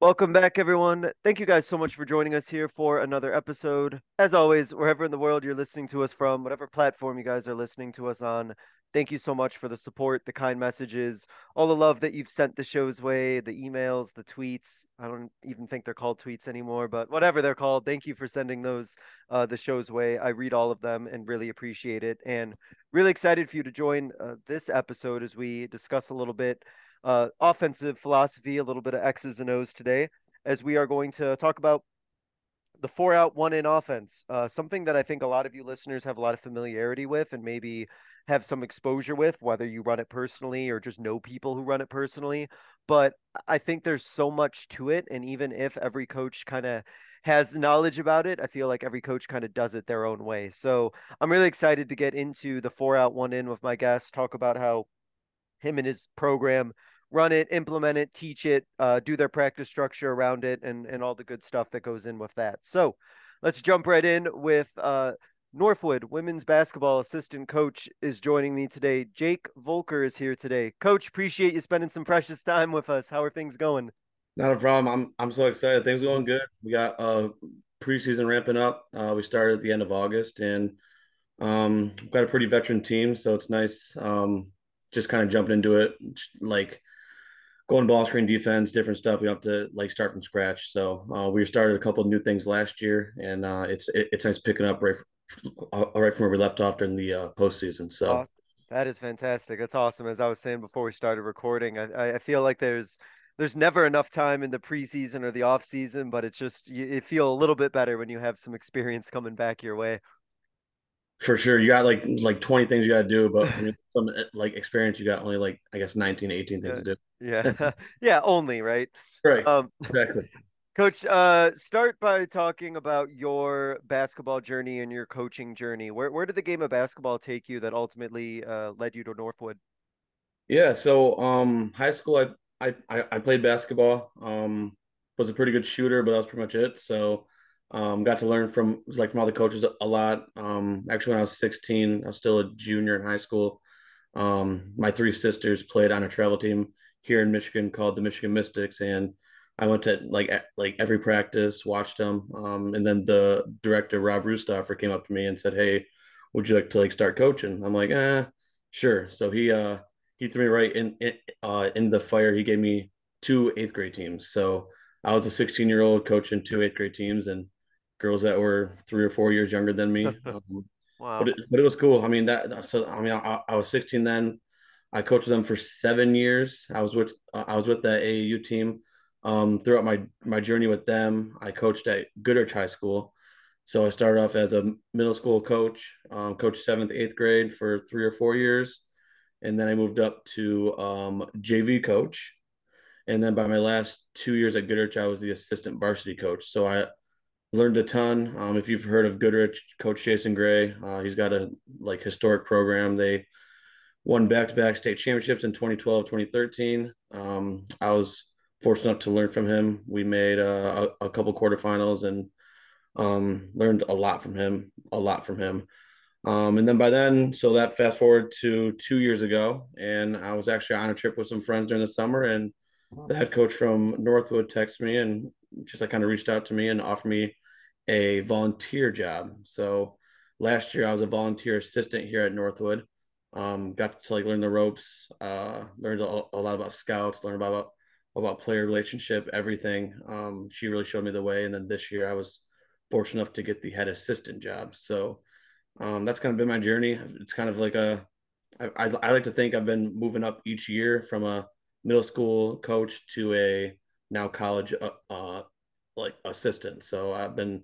Welcome back, everyone. Thank you guys so much for joining us here for another episode. As always, wherever in the world you're listening to us from, whatever platform you guys are listening to us on, thank you so much for the support, the kind messages, all the love that you've sent the show's way, the emails, the tweets. I don't even think they're called tweets anymore, but whatever they're called, thank you for sending those uh, the show's way. I read all of them and really appreciate it. And really excited for you to join uh, this episode as we discuss a little bit uh, offensive philosophy, a little bit of X's and O's today, as we are going to talk about the four out, one in offense. Uh, something that I think a lot of you listeners have a lot of familiarity with and maybe have some exposure with, whether you run it personally or just know people who run it personally. But I think there's so much to it. And even if every coach kind of has knowledge about it, I feel like every coach kind of does it their own way. So I'm really excited to get into the four out, one in with my guest, talk about how him and his program run it, implement it, teach it, uh, do their practice structure around it, and and all the good stuff that goes in with that. So, let's jump right in with uh, Northwood women's basketball assistant coach is joining me today. Jake Voelker is here today. Coach, appreciate you spending some precious time with us. How are things going? Not a problem. I'm I'm so excited. Things are going good. We got uh preseason ramping up. Uh, we started at the end of August and um got a pretty veteran team, so it's nice. Um, just kind of jumping into it, like going ball screen defense, different stuff. We don't have to like start from scratch. So uh, we started a couple new things last year, and uh, it's it, it's nice picking up right from, uh, right from where we left off during the uh, postseason. So. That is fantastic. That's awesome. As I was saying before we started recording, I, I feel like there's there's never enough time in the preseason or the off season, but it's just you, you feel a little bit better when you have some experience coming back your way for sure. You got like like 20 things you got to do but some eh, like experience you got only like i guess 19 18 things yeah. to do. Yeah. Yeah only right? Right. Um exactly. Coach uh start by talking about your basketball journey and your coaching journey. Where, where did the game of basketball take you that ultimately uh, led you to northwood? Yeah so um high school i i i played basketball. Um was a pretty good shooter but that was pretty much it. So um, got to learn from like from all the coaches a lot. Um, actually, when I was 16, I was still a junior in high school. Um, my three sisters played on a travel team here in Michigan called the Michigan Mystics, and I went to like like every practice, watched them, um, and then the director Rob Rustoffer came up to me and said, "Hey, would you like to like start coaching?" I'm like, "Eh, sure." So he uh he threw me right in in, uh, in the fire. He gave me two eighth grade teams. So I was a 16 year old coaching two eighth grade teams, and girls that were three or four years younger than me. Um, wow. But it, but it was cool. I mean that. So I mean, I, I was 16 then. I coached them for seven years. I was with I was with the AAU team um, throughout my my journey with them. I coached at Goodrich High School. So I started off as a middle school coach, um, coached seventh, eighth grade for three or four years, and then I moved up to um, JV coach. And then by my last two years at Goodrich, I was the assistant varsity coach. So I learned a ton. Um, if you've heard of Goodrich, Coach Jason Gray, uh, he's got a like historic program. They won back-to-back state championships in 2012, 2013. Um, I was fortunate enough to learn from him. We made uh, a, a couple quarterfinals and um, learned a lot from him, a lot from him. Um, and then by then, so that fast forward to two years ago, and I was actually on a trip with some friends during the summer, and the head coach from Northwood texted me and just like kind of reached out to me and offered me a volunteer job. So last year I was a volunteer assistant here at Northwood. Um, got to like learn the ropes, uh, learned a, a lot about scouts, learned about about player relationship, everything. Um, she really showed me the way. And then this year I was fortunate enough to get the head assistant job. So um, that's kind of been my journey. It's kind of like a I, I, I like to think I've been moving up each year from a middle school coach to a now college uh, uh like assistant. So I've been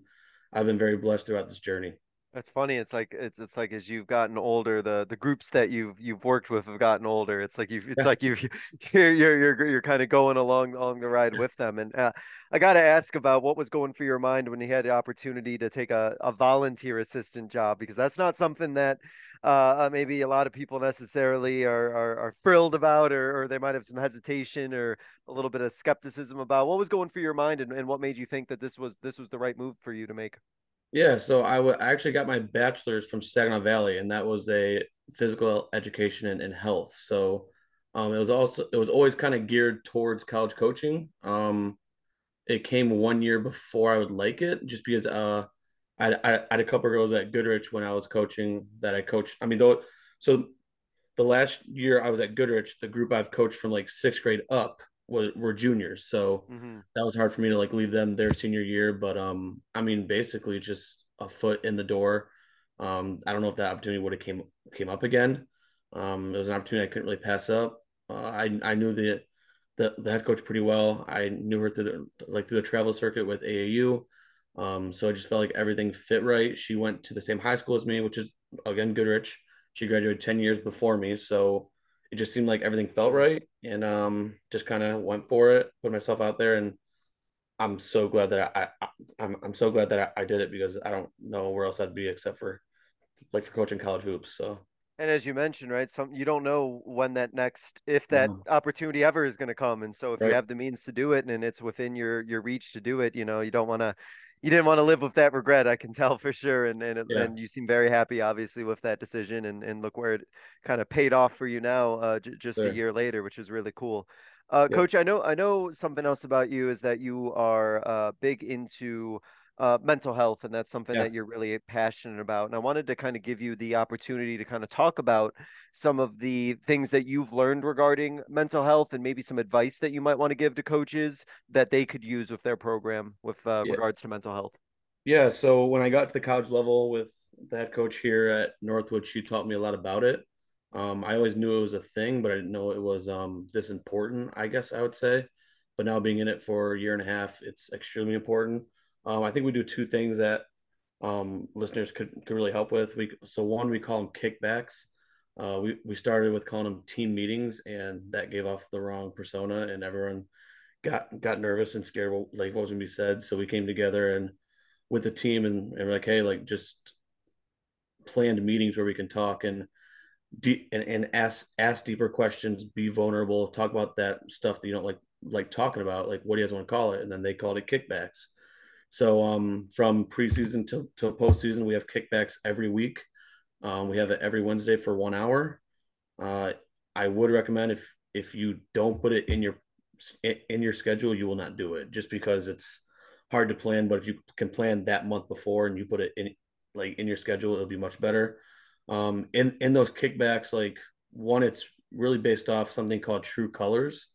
I've been very blessed throughout this journey. That's funny. It's like it's it's like as you've gotten older, the the groups that you've you've worked with have gotten older. It's like you've it's Yeah. like you've you're you're you're you're kind of going along along the ride with them. And uh, I got to ask about what was going through your mind when you had the opportunity to take a, a volunteer assistant job because that's not something that uh, uh, maybe a lot of people necessarily are are, are thrilled about or or they might have some hesitation or a little bit of skepticism about. What was going through your mind and, and what made you think that this was this was the right move for you to make? Yeah, so I actually got my bachelor's from Saginaw Valley, and that was a physical education and, and health. So um, it was also it was always kind of geared towards college coaching. Um, it came one year before I would like it, just because uh, I, I, I had a couple girls at Goodrich when I was coaching that I coached. I mean, though, so the last year I was at Goodrich, the group I've coached from like sixth grade up were, were juniors. So hmm that was hard for me to like leave them their senior year. But um, I mean, basically just a foot in the door. Um, I don't know if that opportunity would have came came up again. Um, it was an opportunity I couldn't really pass up. Uh, I I knew the, the the head coach pretty well. I knew her through the like through the travel circuit with AAU. Um, so I just felt like everything fit right. She went to the same high school as me, which is again Goodrich. She graduated 10 years before me. So it just seemed like everything felt right. And um, just kind of went for it, put myself out there. And I'm so glad that I, I I'm, I'm so glad that I, I did it because I don't know where else I'd be except for like for coaching college hoops. So And as you mentioned, right, some you don't know when that next, if that Mhm. opportunity ever is going to come. And so if you have the means to do it and it's within your your reach to do it, you know, you don't want to, you didn't want to live with that regret. I can tell for sure. And and Yeah. and you seem very happy, obviously, with that decision. And and look where it kind of paid off for you now, uh, j- just a year later, which is really cool. Uh, Yep. Coach, I know I know something else about you is that you are uh big into uh, mental health, and that's something Yeah. that you're really passionate about. And I wanted to kind of give you the opportunity to kind of talk about some of the things that you've learned regarding mental health and maybe some advice that you might want to give to coaches that they could use with their program with uh, Yeah. regards to mental health. Yeah, so when I got to the college level with the head coach here at Northwood, she taught me a lot about it. Um, I always knew it was a thing, but I didn't know it was um, this important, I guess I would say. But now being in it for a year and a half, it's extremely important. Um, I think we do two things that um, listeners could, could really help with. We so one we call them kickbacks. Uh, we we started with calling them team meetings, and that gave off the wrong persona, and everyone got got nervous and scared what, like what was going to be said. So we came together and with the team and, and we're like, hey, like just planned meetings where we can talk and deep and, and ask ask deeper questions, be vulnerable, talk about that stuff that you don't like like talking about, like what do you guys want to call it? And then they called it kickbacks. So um from preseason to, to postseason, we have kickbacks every week. Um, we have it every Wednesday for one hour. Uh, I would recommend if if you don't put it in your in your schedule, you will not do it just because it's hard to plan. But if you can plan that month before and you put it in like in your schedule, it'll be much better. Um, in in those kickbacks, like one, it's really based off something called True Colors.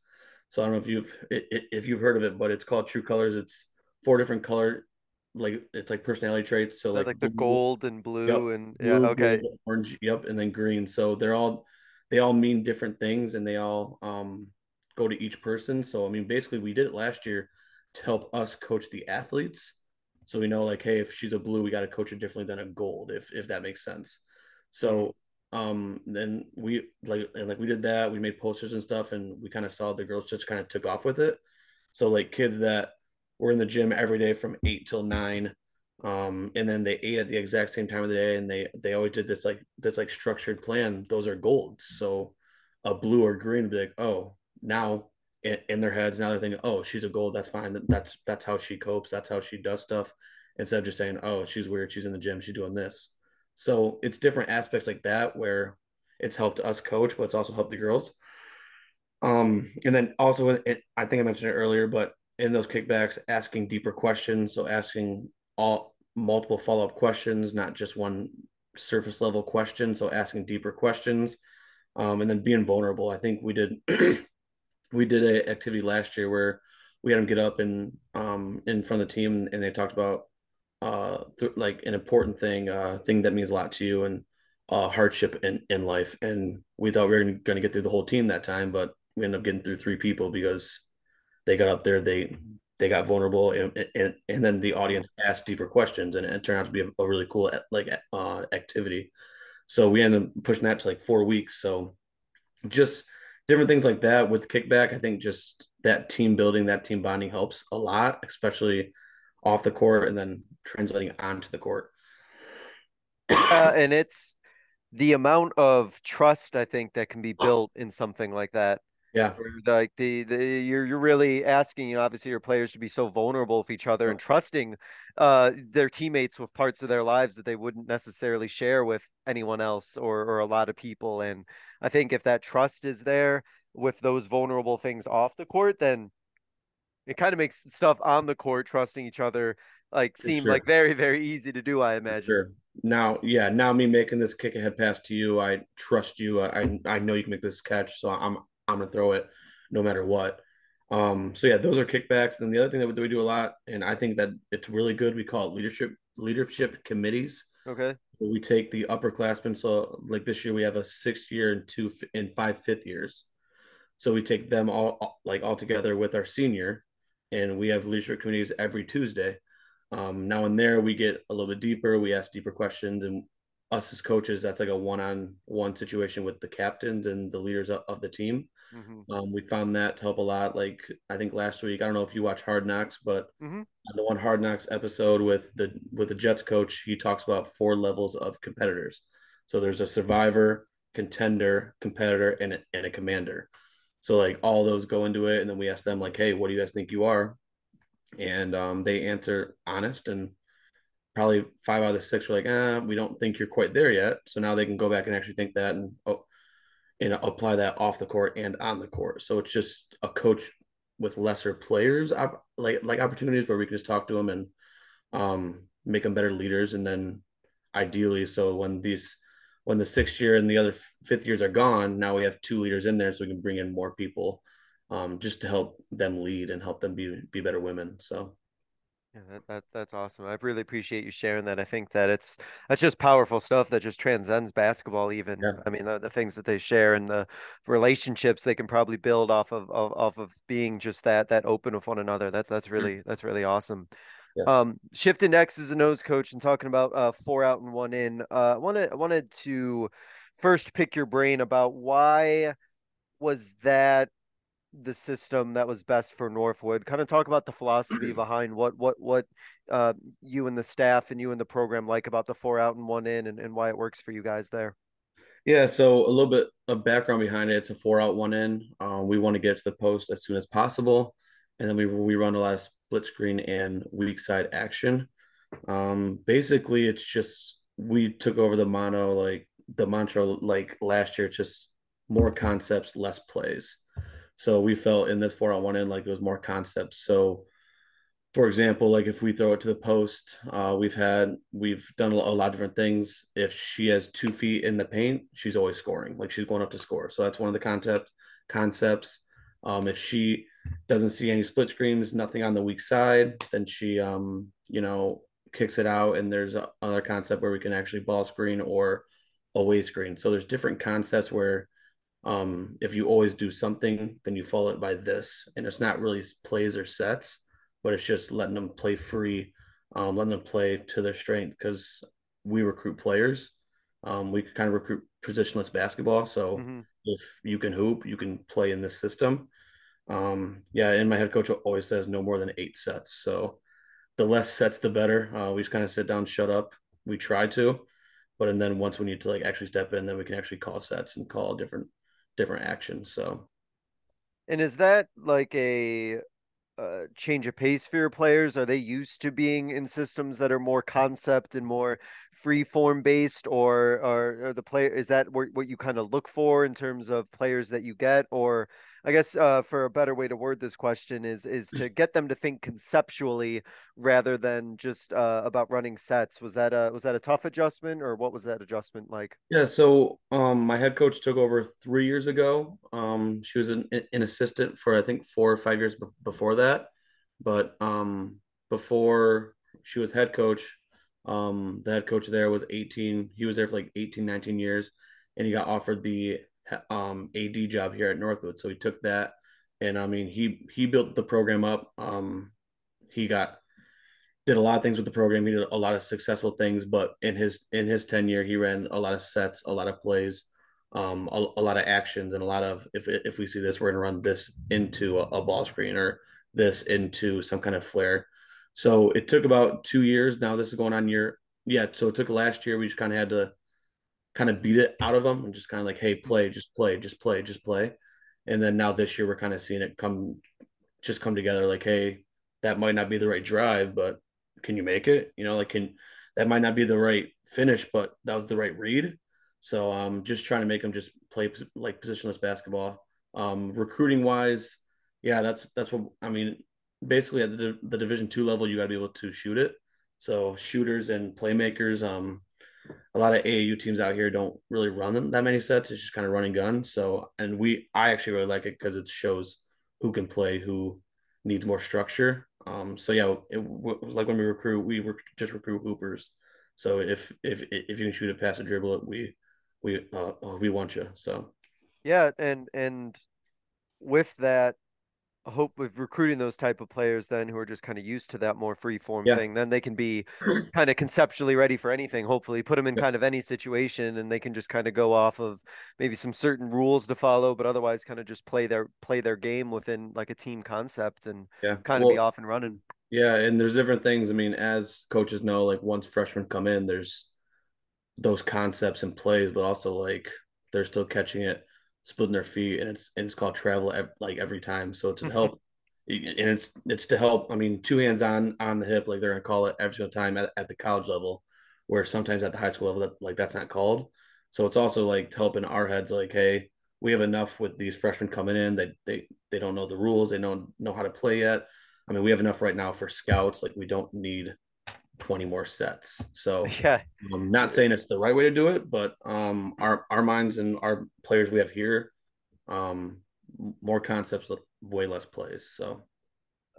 So I don't know if you've if you've heard of it, but it's called True Colors. It's four different color, like it's like personality traits. So Like, like the blue, gold and Yep. blue and yeah, Blue, okay. gold, orange, yep, and then green. So they're all they all mean different things and they all um go to each person. So I mean basically we did it last year to help us coach the athletes. So we know like, hey, if she's a blue, we got to coach her differently than a gold, if if that makes sense. So um then we like and like we did that, we made posters and stuff, and we kind of saw the girls just kind of took off with it. So like kids that were in the gym every day from eight till nine. Um and then they ate at the exact same time of the day and they they always did this like this like structured plan. Those are golds. So a blue or green would be like oh now in, in their heads now they're thinking oh she's a gold. That's fine. That's that's how she copes. That's how she does stuff. Instead of just saying oh she's weird. She's in the gym. She's doing this. So it's different aspects like that where it's helped us coach but it's also helped the girls. Um and then also it, i think i mentioned it earlier but in those kickbacks asking deeper questions so asking all multiple follow-up questions not just one surface level question so asking deeper questions um, and then being vulnerable. I think we did we did a activity last year where we had them get up and um, in front of the team and they talked about uh, th- like an important thing uh, thing that means a lot to you and uh, hardship in, in life. And we thought we were going to get through the whole team that time but we ended up getting through three people because they got up there they they got vulnerable and, and, and then the audience asked deeper questions and it turned out to be a, really cool like uh, activity. So we ended up pushing that to like four weeks. So just different things like that with kickback i think just that team building that team bonding helps a lot especially off the court and then translating onto the court. Uh, and it's the amount of trust I think that can be built in something like that. Yeah. Like the, the you're you're really asking, you know, obviously your players to be so vulnerable with each other and trusting uh their teammates with parts of their lives that they wouldn't necessarily share with anyone else or or a lot of people. And I think if that trust is there with those vulnerable things off the court, then it kind of makes stuff on the court trusting each other like seem sure. like very very easy to do i imagine sure now yeah now me making this kick ahead pass to you i trust you i i know you can make this catch so i'm i'm gonna throw it no matter what. Um so yeah those are kickbacks. And the other thing that we, that we do a lot and i think that it's really good we call it leadership leadership committees. Okay. We take the upperclassmen. So like this year we have a sixth year and two and five fifth years. So we take them all like all together with our senior and we have leadership committees every tuesday. Um, now and there, we get a little bit deeper. We ask deeper questions, and us as coaches, that's like a one-on-one situation with the captains and the leaders of, of the team. Mm-hmm. Um, we found that to help a lot. Like I think last week, I don't know if you watch Hard Knocks, but mm-hmm. the one Hard Knocks episode with the with the Jets coach, he talks about four levels of competitors. So there's a survivor, contender, competitor, and a, and a commander. So like all those go into it, and then we ask them like, "Hey, what do you guys think you are?" and um, they answer honest and probably five out of the six were like, eh, we don't think you're quite there yet. So now they can go back and actually think that and oh, and apply that off the court and on the court. So it's just a coach with lesser players, like like opportunities where we can just talk to them and um, make them better leaders. And then ideally, so when these when the sixth year and the other fifth years are gone, now we have two leaders in there, so we can bring in more people um, just to help them lead and help them be be better women. So. Yeah, that, that that's awesome. I really appreciate you sharing that. I think that it's that's just powerful stuff that just transcends basketball. Even yeah. I mean, the, the things that they share and the relationships they can probably build off of, of off of being just that that open with one another. That that's really that's really awesome. Yeah. Um, shifting next as a nose coach and talking about uh, four out and one in. Uh, I wanted I wanted to first pick your brain about why was that the system that was best for Northwood. Kind of talk about the philosophy behind what what what uh, you and the staff and you and the program like about the four out and one in, and, and why it works for you guys there. Yeah, so a little bit of background behind it. It's a four out one in. Um, we want to get to the post as soon as possible, and then we we run a lot of split screen and weak side action. Um, basically, it's just we took over the mono like the mantra like last year. It's just more concepts, less plays. So we felt in this four on one end like it was more concepts. So for example, like if we throw it to the post, uh, we've had we've done a lot of different things. If she has two feet in the paint, she's always scoring. Like she's going up to score. So that's one of the concept concepts. Um, if she doesn't see any split screens, nothing on the weak side, then she um, you know kicks it out. And there's another concept where we can actually ball screen or away screen. So there's different concepts where um, if you always do something, then you follow it by this. And it's not really plays or sets, but it's just letting them play free, um, letting them play to their strength because we recruit players. Um, we kind of recruit positionless basketball. So mm-hmm. if you can hoop, you can play in this system. Um, yeah, and my head coach always says no more than eight sets. So the less sets, the better. Uh, we just kind of sit down, shut up. We try to, but and then once we need to like actually step in, then we can actually call sets and call different different actions. So, and is that like a uh, change of pace for your players? Are they used to being in systems that are more concept and more free form based, or are, the player is that what, what you kind of look for in terms of players that you get, or I guess uh, for a better way to word this question is is to get them to think conceptually rather than just uh, about running sets. Was that a was that a tough adjustment, or what was that adjustment like? Yeah, so um, my head coach took over three years ago. Um, she was an, an assistant for I think four or five years be- before that, but um, before she was head coach, um, the head coach there was 18. He was there for like 18, 19 years, and he got offered the um, AD job here at Northwood. So he took that, and I mean he he built the program up. Um, he got did a lot of things with the program. He did a lot of successful things, but in his in his tenure, he ran a lot of sets, a lot of plays, um, a, a lot of actions, and a lot of if if we see this, we're going to run this into a, a, ball screen or this into some kind of flare. So it took about two years. Now this is going on year yeah. So it took last year. We just kind of had to kind of beat it out of them and just kind of like, hey, play, just play, just play, just play. And then now this year we're kind of seeing it come just come together like, hey, that might not be the right drive, but can you make it? You know, like can that might not be the right finish, but that was the right read. So um just trying to make them just play like positionless basketball. Um recruiting wise, yeah, that's that's what I mean. Basically at the, the division two level, you gotta be able to shoot it. So shooters and playmakers, um, a lot of AAU teams out here don't really run them that many sets. It's just kind of running gun. So, and we, I actually really like it because it shows who can play, who needs more structure. Um, so yeah, it, was like when we recruit, we were just recruit hoopers. So if if if you can shoot it past a dribble, it, we we uh, we want you. So yeah, and and with that, hope with recruiting those type of players then who are just kind of used to that more free form yeah. thing then they can be kind of conceptually ready for anything hopefully put them in yeah. kind of any situation and they can just kind of go off of maybe some certain rules to follow but otherwise kind of just play their play their game within like a team concept and yeah. kind of well, be off and running yeah and there's different things i mean as coaches know like once freshmen come in there's those concepts and plays but also like they're still catching it splitting their feet, and it's and it's called travel like every time. So it's to mm-hmm. help, and it's it's to help. I mean, two hands on on the hip, like they're gonna call it every single time at, at the college level, where sometimes at the high school level, that like that's not called. So it's also like to help in our heads, like, hey, we have enough with these freshmen coming in that they they don't know the rules, they don't know how to play yet. I mean, we have enough right now for scouts. Like we don't need 20 more sets. So yeah, I'm not saying it's the right way to do it, but um, our our minds and our players we have here, um, more concepts, with way less plays. So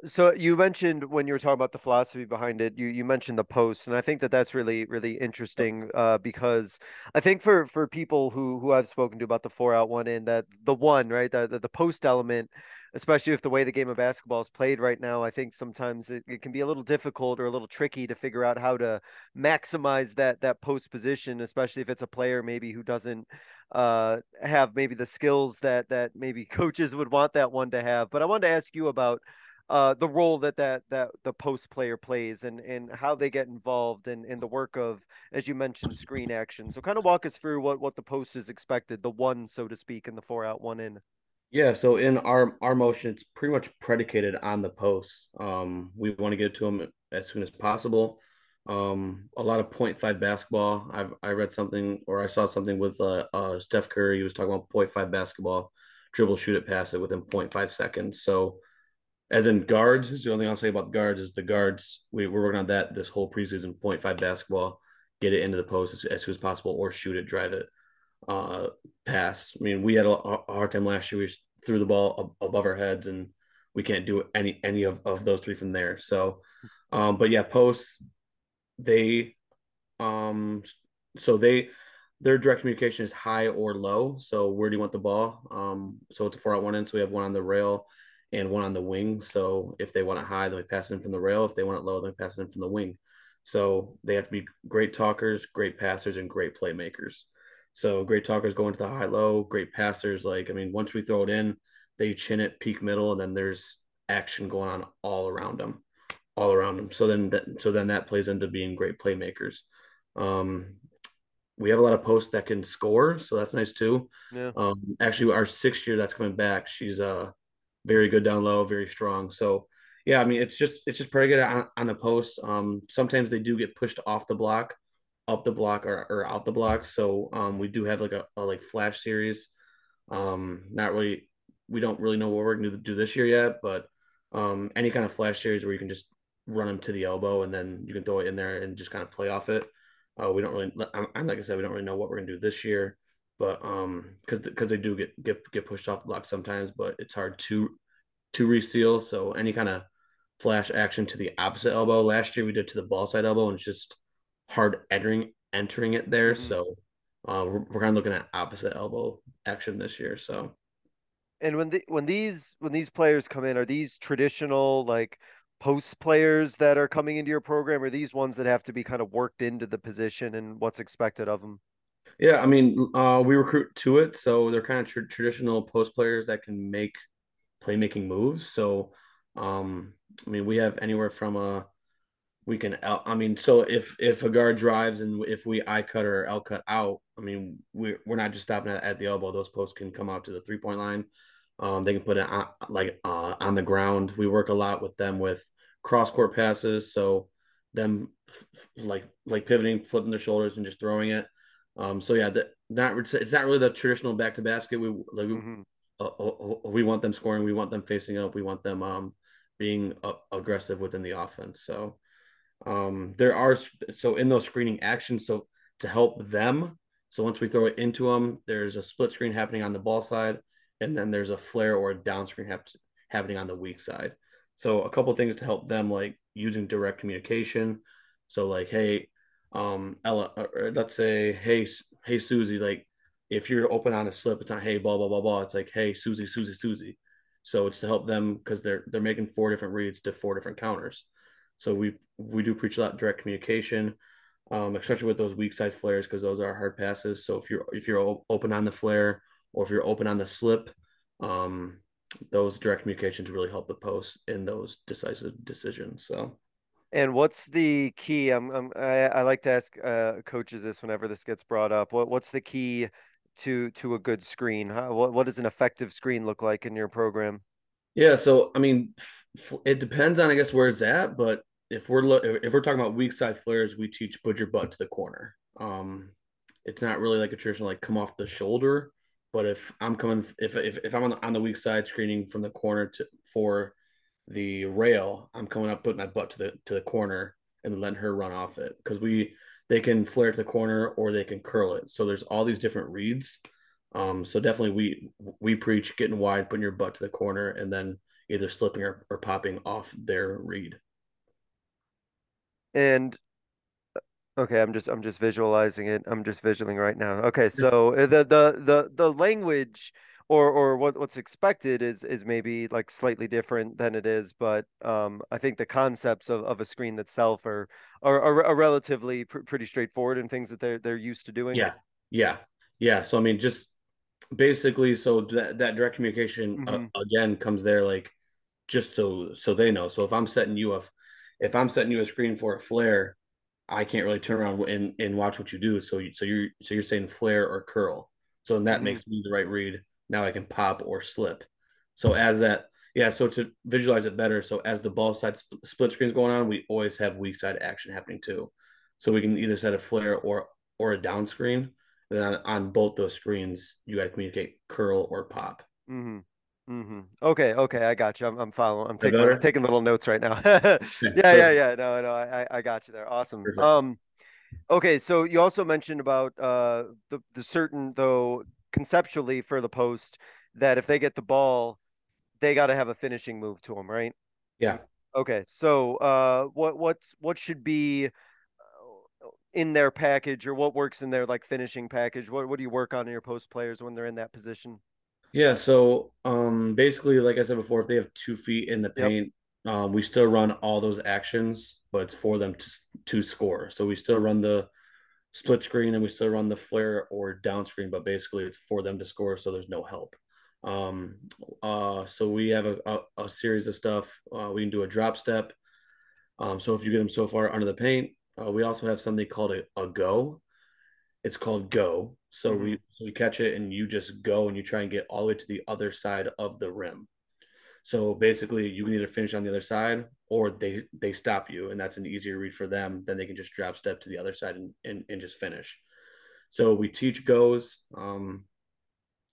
so you mentioned when you were talking about the philosophy behind it you you mentioned the post and i think that that's really really interesting uh, because i think for for people who who i've spoken to about the four out one in that the one right the, the, the post element especially with the way the game of basketball is played right now i think sometimes it, it can be a little difficult or a little tricky to figure out how to maximize that that post position especially if it's a player maybe who doesn't uh, have maybe the skills that that maybe coaches would want that one to have but i wanted to ask you about uh, the role that that that the post player plays and and how they get involved in in the work of as you mentioned screen action. So kind of walk us through what what the post is expected, the one so to speak, and the four out one in. Yeah, so in our our motion, it's pretty much predicated on the posts. Um, we want to get to them as soon as possible. Um, a lot of point five basketball. I've I read something or I saw something with uh, uh Steph Curry. He was talking about point five basketball, dribble, shoot it, pass it within 0.5 seconds. So as in guards, the only thing I'll say about guards is the guards. We, we're working on that this whole preseason. 0.5 basketball, get it into the post as, as soon as possible, or shoot it, drive it, uh, pass. I mean, we had a, a hard time last year. We threw the ball above our heads, and we can't do any any of, of those three from there. So, um, but yeah, posts they, um, so they their direct communication is high or low. So where do you want the ball? Um, so it's a four out one in. So we have one on the rail and one on the wing. So if they want it high, then we pass it in from the rail. If they want it low, then we pass it in from the wing. So they have to be great talkers, great passers, and great playmakers. So great talkers going to the high low, great passers. Like, I mean, once we throw it in, they chin it, peak middle, and then there's action going on all around them, all around them. So then that, so then that plays into being great playmakers. Um, we have a lot of posts that can score, so that's nice too. Yeah. Um, actually, our sixth year that's coming back, she's uh very good down low, very strong. So yeah, I mean it's just it's just pretty good on, on the posts. Um, sometimes they do get pushed off the block, up the block or, or out the block. So um, we do have like a, a like flash series. Um, not really we don't really know what we're gonna do this year yet, but um, any kind of flash series where you can just run them to the elbow and then you can throw it in there and just kind of play off it. Uh, we don't really, I'm, like I said, we don't really know what we're gonna do this year but um because because they do get get get pushed off the block sometimes but it's hard to to reseal so any kind of flash action to the opposite elbow last year we did to the ball side elbow and it's just hard entering entering it there mm-hmm. so uh, we're, we're kind of looking at opposite elbow action this year so and when the when these when these players come in are these traditional like post players that are coming into your program, or these ones that have to be kind of worked into the position and what's expected of them? Yeah, I mean, uh, we recruit to it, so they're kind of tr- traditional post players that can make playmaking moves. So, um, I mean, we have anywhere from a we can out. I mean, so if if a guard drives and if we I cut or L cut out, I mean, we're we're not just stopping at, at the elbow. Those posts can come out to the three point line. Um, they can put it on, like uh, on the ground. We work a lot with them with cross court passes, so them like like pivoting, flipping their shoulders, and just throwing it. Um, so yeah, that not it's not really the traditional back to basket. We like mm-hmm. uh, uh, uh, we want them scoring. We want them facing up. We want them um being uh, aggressive within the offense. So um, there are so in those screening actions, so to help them. So once we throw it into them, there's a split screen happening on the ball side, and then there's a flare or a down screen hap- happening on the weak side. So a couple things to help them, like using direct communication. So like, hey, um, Ella, or let's say, hey, hey, Susie, like if you're open on a slip, it's not hey, blah blah blah blah. It's like hey, Susie, Susie, Susie. So it's to help them because they're they're making four different reads to four different counters. So we we do preach a lot direct communication, um, especially with those weak side flares because those are hard passes. So if you're if you're open on the flare or if you're open on the slip, um, those direct communications really help the post in those decisive decisions. So. And what's the key? I'm, I'm I, I like to ask uh, coaches this whenever this gets brought up. What what's the key to to a good screen? How, what what does an effective screen look like in your program? Yeah, so I mean, it depends on I guess where it's at, but if we're lo- if we're talking about weak side flares, we teach put your butt to the corner. Um, it's not really like a traditional like come off the shoulder, but if I'm coming if if, if I'm on the, on the weak side screening from the corner to for the rail, I'm coming up putting my butt to the to the corner and letting her run off it because we they can flare to the corner or they can curl it. So there's all these different reads. Um, so definitely we we preach getting wide, putting your butt to the corner, and then either slipping or, or popping off their read and uh, okay i'm just i'm just visualizing it. I'm just visualizing right now. Okay so uh, the the the the language or or what what's expected is is maybe like slightly different than it is but um i think the concepts of, of a screen itself are are, are, are relatively pr- pretty straightforward and things that they're they're used to doing. Yeah. Yeah. Yeah. So i mean just basically so that, that direct communication uh, mm-hmm. uh, again comes there like just so so they know. So if i'm setting you up if I'm setting you a screen for a flare, I can't really turn around and, and watch what you do. So you, so you're so you're saying flare or curl. So that mm-hmm. makes me the right read. Now I can pop or slip. So as that, yeah. So to visualize it better, so as the ball side sp- split screen is going on, we always have weak side action happening too. So we can either set a flare or or a down screen. And then on, on both those screens, you got to communicate curl or pop. Mm-hmm. Mm-hmm. Okay, okay, I got you. I'm, I'm following. I'm taking I'm taking little notes right now. yeah, yeah, yeah. No, no, I I got you there. Awesome. Perfect. Um, okay, so you also mentioned about uh the the certain though conceptually for the post that if they get the ball, they got to have a finishing move to them, right? Yeah. Okay, so uh, what what's what should be uh, in their package or what works in their like finishing package? What what do you work on in your post players when they're in that position? Yeah, so um basically like I said before, if they have two feet in the paint, yep. um, we still run all those actions, but it's for them to to score. So we still run the split screen and we still run the flare or down screen, but basically it's for them to score, so there's no help. Um uh so we have a, a, a series of stuff. Uh, we can do a drop step. Um, so if you get them so far under the paint, uh, we also have something called a, a go it's called go. So mm-hmm. we we catch it and you just go and you try and get all the way to the other side of the rim. So basically, you can either finish on the other side or they they stop you, and that's an easier read for them. Then they can just drop step to the other side and and, and just finish. So we teach goes, um,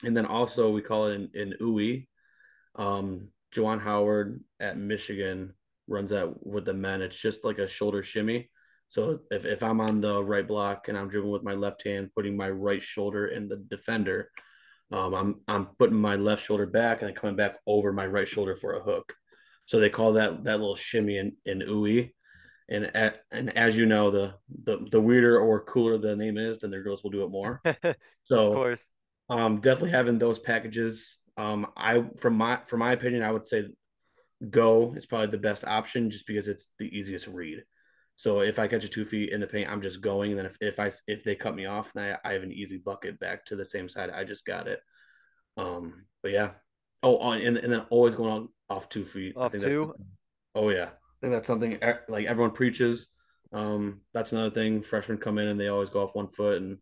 and then also we call it an, an UI. Um, Juwan Howard at Michigan runs that with the men. It's just like a shoulder shimmy. So if, if I'm on the right block and I'm dribbling with my left hand, putting my right shoulder in the defender, um, I'm I'm putting my left shoulder back and then coming back over my right shoulder for a hook. So they call that that little shimmy in, in UI. And at, and as you know, the, the the weirder or cooler the name is, then their girls will do it more. So of course, um, definitely having those packages. Um, I from my from my opinion, I would say go is probably the best option just because it's the easiest read. So if I catch a two feet in the paint, I'm just going. And then if, if I if they cut me off, then I, I have an easy bucket back to the same side. I just got it. Um, but yeah. Oh, on and, and then always going on off two feet. Off two. Oh yeah, I think that's something like everyone preaches. Um, that's another thing. Freshmen come in and they always go off one foot, and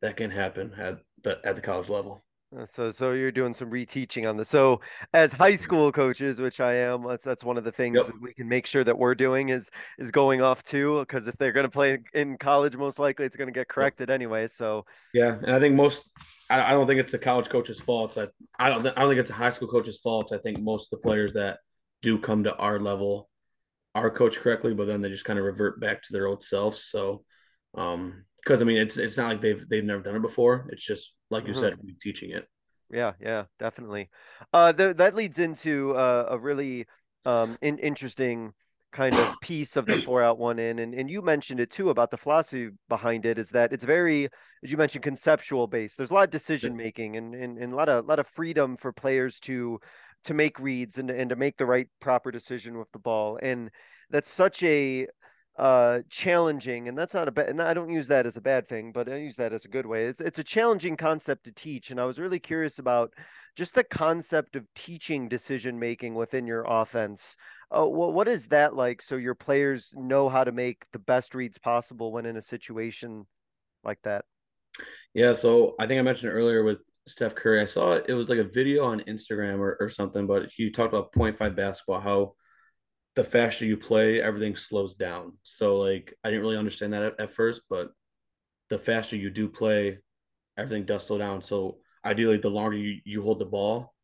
that can happen at the at the college level. Uh, so, so you're doing some reteaching on this. So, as high school coaches, which I am, that's that's one of the things yep. that we can make sure that we're doing is is going off too. Because if they're going to play in college, most likely it's going to get corrected yep. anyway. So, yeah, and I think most, I, I don't think it's the college coach's fault. I, I don't, I don't think it's a high school coach's fault. I think most of the players that do come to our level are coached correctly, but then they just kind of revert back to their old selves. So, um, because I mean, it's it's not like they've they've never done it before. It's just like you mm-hmm. said, teaching it. Yeah, yeah, definitely. Uh, th- that leads into uh, a really um in- interesting kind of piece of the four out one in and, and you mentioned it too about the philosophy behind it is that it's very as you mentioned conceptual based there's a lot of decision making and, and, and a lot of a lot of freedom for players to to make reads and, and to make the right proper decision with the ball and that's such a uh challenging and that's not a bad and I don't use that as a bad thing but I use that as a good way. It's it's a challenging concept to teach and I was really curious about just the concept of teaching decision making within your offense. Uh, what, what is that like so your players know how to make the best reads possible when in a situation like that? Yeah so I think I mentioned earlier with Steph Curry I saw it it was like a video on Instagram or, or something but he talked about point five basketball how the faster you play, everything slows down. So like I didn't really understand that at, at, first, but the faster you do play, everything does slow down. So ideally, the longer you, you hold the ball,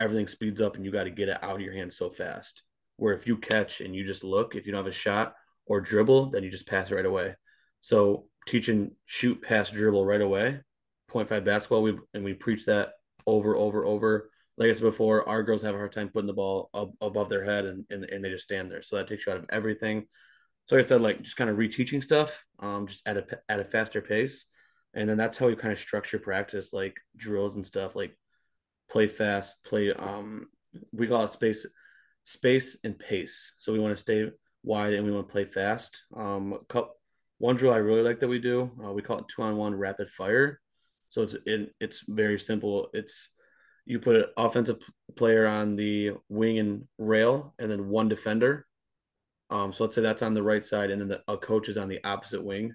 everything speeds up and you got to get it out of your hand so fast. Where if you catch and you just look, if you don't have a shot or dribble, then you just pass it right away. So teaching shoot, pass, dribble right away, point five basketball, we and we preach that over, over, over like I said before, our girls have a hard time putting the ball up, above their head and, and, and they just stand there. So that takes you out of everything. So like I said, like just kind of reteaching stuff, um, just at a at a faster pace, and then that's how we kind of structure practice, like drills and stuff, like play fast, play. Um, we call it space, space and pace. So we want to stay wide and we want to play fast. Um, couple, one drill I really like that we do, uh, we call it two on one rapid fire. So it's it, it's very simple. It's you put an offensive player on the wing and rail, and then one defender. Um, so let's say that's on the right side, and then the, a coach is on the opposite wing,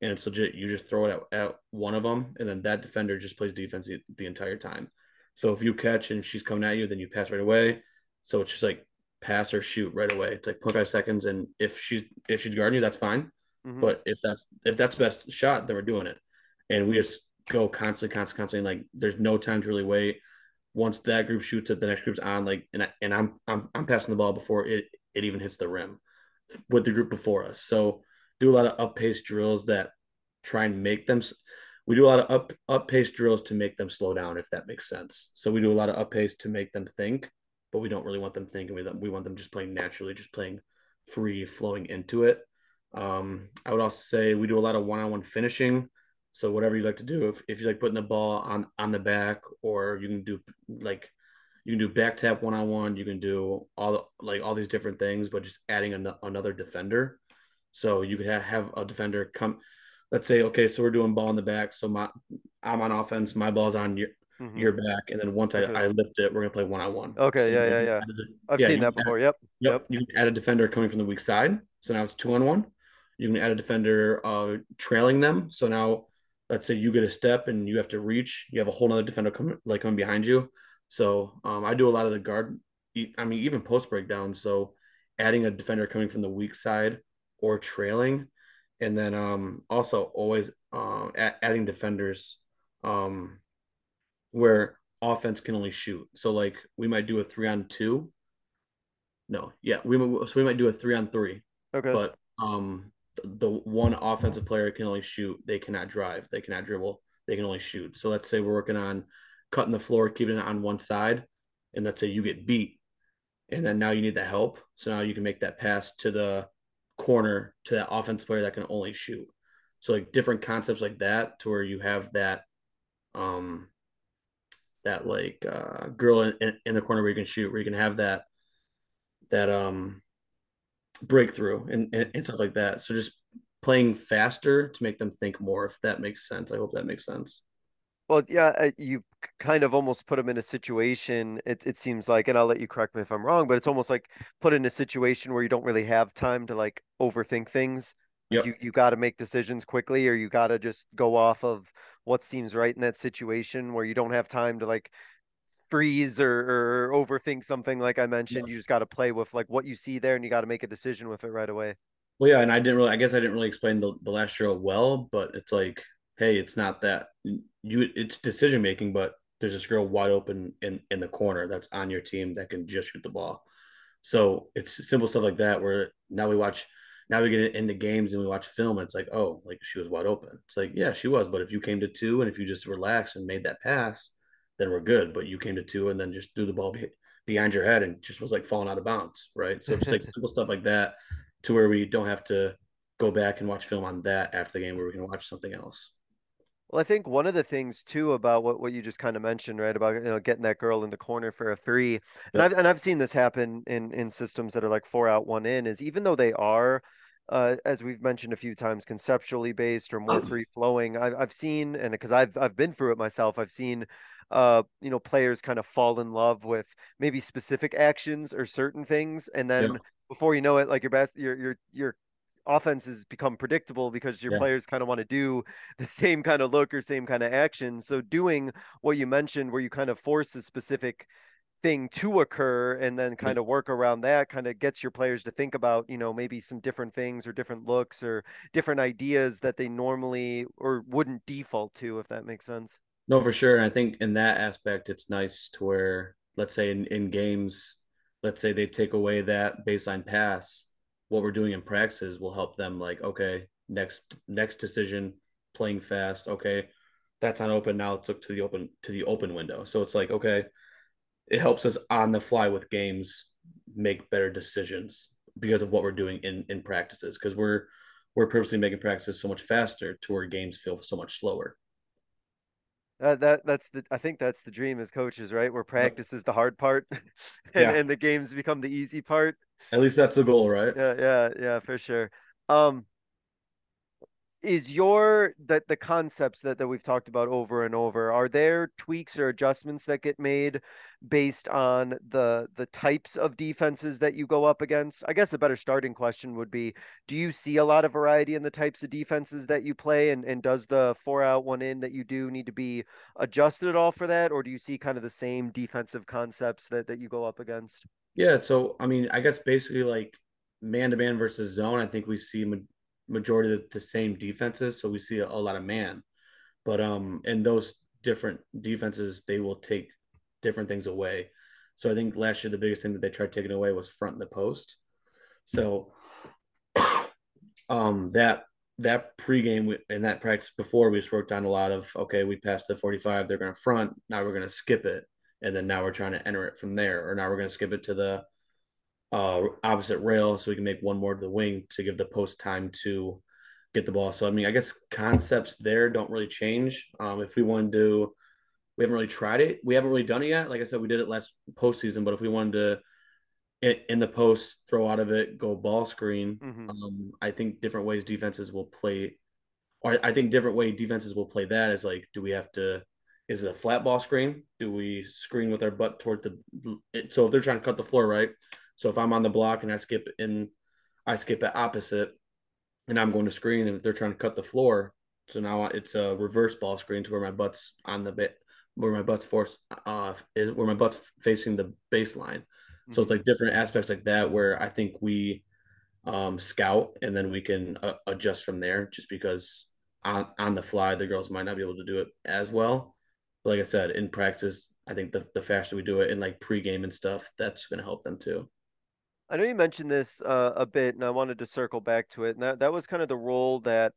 and it's legit. You just throw it at, at one of them, and then that defender just plays defense the, the entire time. So if you catch and she's coming at you, then you pass right away. So it's just like pass or shoot right away. It's like 0.5 seconds, and if she's if she's guarding you, that's fine. Mm-hmm. But if that's if that's best shot, then we're doing it, and we just go constantly, constantly, constantly. Like there's no time to really wait once that group shoots it, the next group's on. Like, and I, and I'm I'm I'm passing the ball before it it even hits the rim with the group before us. So do a lot of up pace drills that try and make them. We do a lot of up up pace drills to make them slow down, if that makes sense. So we do a lot of up pace to make them think, but we don't really want them thinking. We we want them just playing naturally, just playing free, flowing into it. Um, I would also say we do a lot of one on one finishing. So whatever you like to do, if, if you like putting the ball on on the back, or you can do like you can do back tap one on one, you can do all the, like all these different things, but just adding an, another defender. So you could have, have a defender come. Let's say okay, so we're doing ball in the back. So my I'm on offense, my ball's on your mm-hmm. your back, and then once. I, I lift it, we're gonna play one on one. Okay, so yeah, yeah, yeah. I've yeah, seen that before. Add, yep. yep. Yep. You can add a defender coming from the weak side, so now it's two on one. You can add a defender uh, trailing them, so now let's say you get a step and you have to reach, you have a whole other defender coming like coming behind you. So um, I do a lot of the guard. I mean, even post breakdown. So adding a defender coming from the weak side or trailing, and then um, also always uh, adding defenders um, where offense can only shoot. So like we might do a three on two. No, yeah, we so we might do a three on three. Okay. But um, the one offensive player can only shoot. They cannot drive. They cannot dribble. They can only shoot. So let's say we're working on cutting the floor, keeping it on one side, and let's say you get beat, and then now you need the help. So now you can make that pass to the corner to that offensive player that can only shoot. So like different concepts like that, to where you have that, um, that like uh, girl in, in the corner where you can shoot, where you can have that that um breakthrough and, and, and stuff like that. So just playing faster to make them think more, if that makes sense. I hope that makes sense. Well, yeah, uh, you kind of almost put them in a situation. It it seems like, and I'll let you correct me if I'm wrong, but it's almost like put in a situation where you don't really have time to like overthink things. Yep. You you got to make decisions quickly, or you got to just go off of what seems right in that situation, where you don't have time to like freeze or, or overthink something. Like I mentioned, you just got to play with like what you see there, and you got to make a decision with it right away. Well, yeah, and I didn't really. I guess I didn't really explain the, the last show well, but it's like, hey, it's not that you. It's decision making, but there's this girl wide open in in the corner that's on your team that can just shoot the ball. So it's simple stuff like that. Where now we watch, now we get into games and we watch film. And it's like, oh, like she was wide open. It's like, yeah, she was. But if you came to two and if you just relaxed and made that pass, then we're good. But you came to two and then just threw the ball behind your head and just was like falling out of bounds, right? So just like simple stuff like that to where we don't have to go back and watch film on that after the game where we can watch something else. Well, I think one of the things too about what, what you just kind of mentioned, right, about you know getting that girl in the corner for a three, and I've and I've seen this happen in in systems that are like four out, one in, is even though they are, uh, as we've mentioned a few times, conceptually based or more free flowing. I've I've seen, and because I've I've been through it myself, I've seen, uh, you know, players kind of fall in love with maybe specific actions or certain things, and then before you know it, like your best, your your your offenses become predictable because your yeah. players kind of want to do the same kind of look or same kind of action. So doing what you mentioned, where you kind of force a specific thing to occur and then mm-hmm. kind of work around that kind of gets your players to think about you know maybe some different things or different looks or different ideas that they normally or wouldn't default to if that makes sense. No for sure and i think in that aspect it's nice to where let's say in, in games let's say they take away that baseline pass what we're doing in practices will help them like okay next next decision playing fast okay that's not open now let's look to the open to the open window. So it's like okay it helps us on the fly with games make better decisions because of what we're doing in in practices because we're we're purposely making practices so much faster to where games feel so much slower that, that that's the I think that's the dream as coaches, right? Where practice is the hard part and, yeah. and the games become the easy part. At least that's the goal, right? Yeah, yeah, yeah, for sure. Um, is your that the concepts that, that we've talked about over and over are there tweaks or adjustments that get made based on the the types of defenses that you go up against? I guess a better starting question would be do you see a lot of variety in the types of defenses that you play? And, and does the four out one in that you do need to be adjusted at all for that? Or do you see kind of the same defensive concepts that, that you go up against? Yeah, so I mean, I guess basically like man to man versus zone, I think we see majority of the same defenses, so we see a, a lot of man. But um, in those different defenses, they will take different things away. So I think last year the biggest thing that they tried taking away was front the post. So um, that that pregame and that practice before we just worked on a lot of okay, we passed the 45, they're going to front, now we're going to skip it and then now we're trying to enter it from there, or now we're going to skip it to the uh, opposite rail so we can make one more to the wing to give the post time to get the ball. So I mean, I guess concepts there don't really change. Um, if we want to, we haven't really tried it. We haven't really done it yet. Like I said, we did it last postseason, but if we wanted to in the post, throw out of it, go ball screen. Mm-hmm. Um, I think different ways defenses will play, or I think different way defenses will play that is like, do we have to is it a flat ball screen? Do we screen with our butt toward the? So if they're trying to cut the floor, right? So if I'm on the block and I skip in, I skip it opposite, and I'm going to screen, and they're trying to cut the floor, so now it's a reverse ball screen to where my butt's on the bit, where my butt's force uh is where my butt's facing the baseline. Mm-hmm. So it's mm-hmm. like different aspects like that where I think we um, scout and then we can uh, adjust from there. Just because on on the fly the girls might not be able to do it as well like I said, in practice, I think the, the faster we do it in like pregame and stuff, that's going to help them too. I know you mentioned this uh, a bit, and I wanted to circle back to it. And that, that was kind of the role that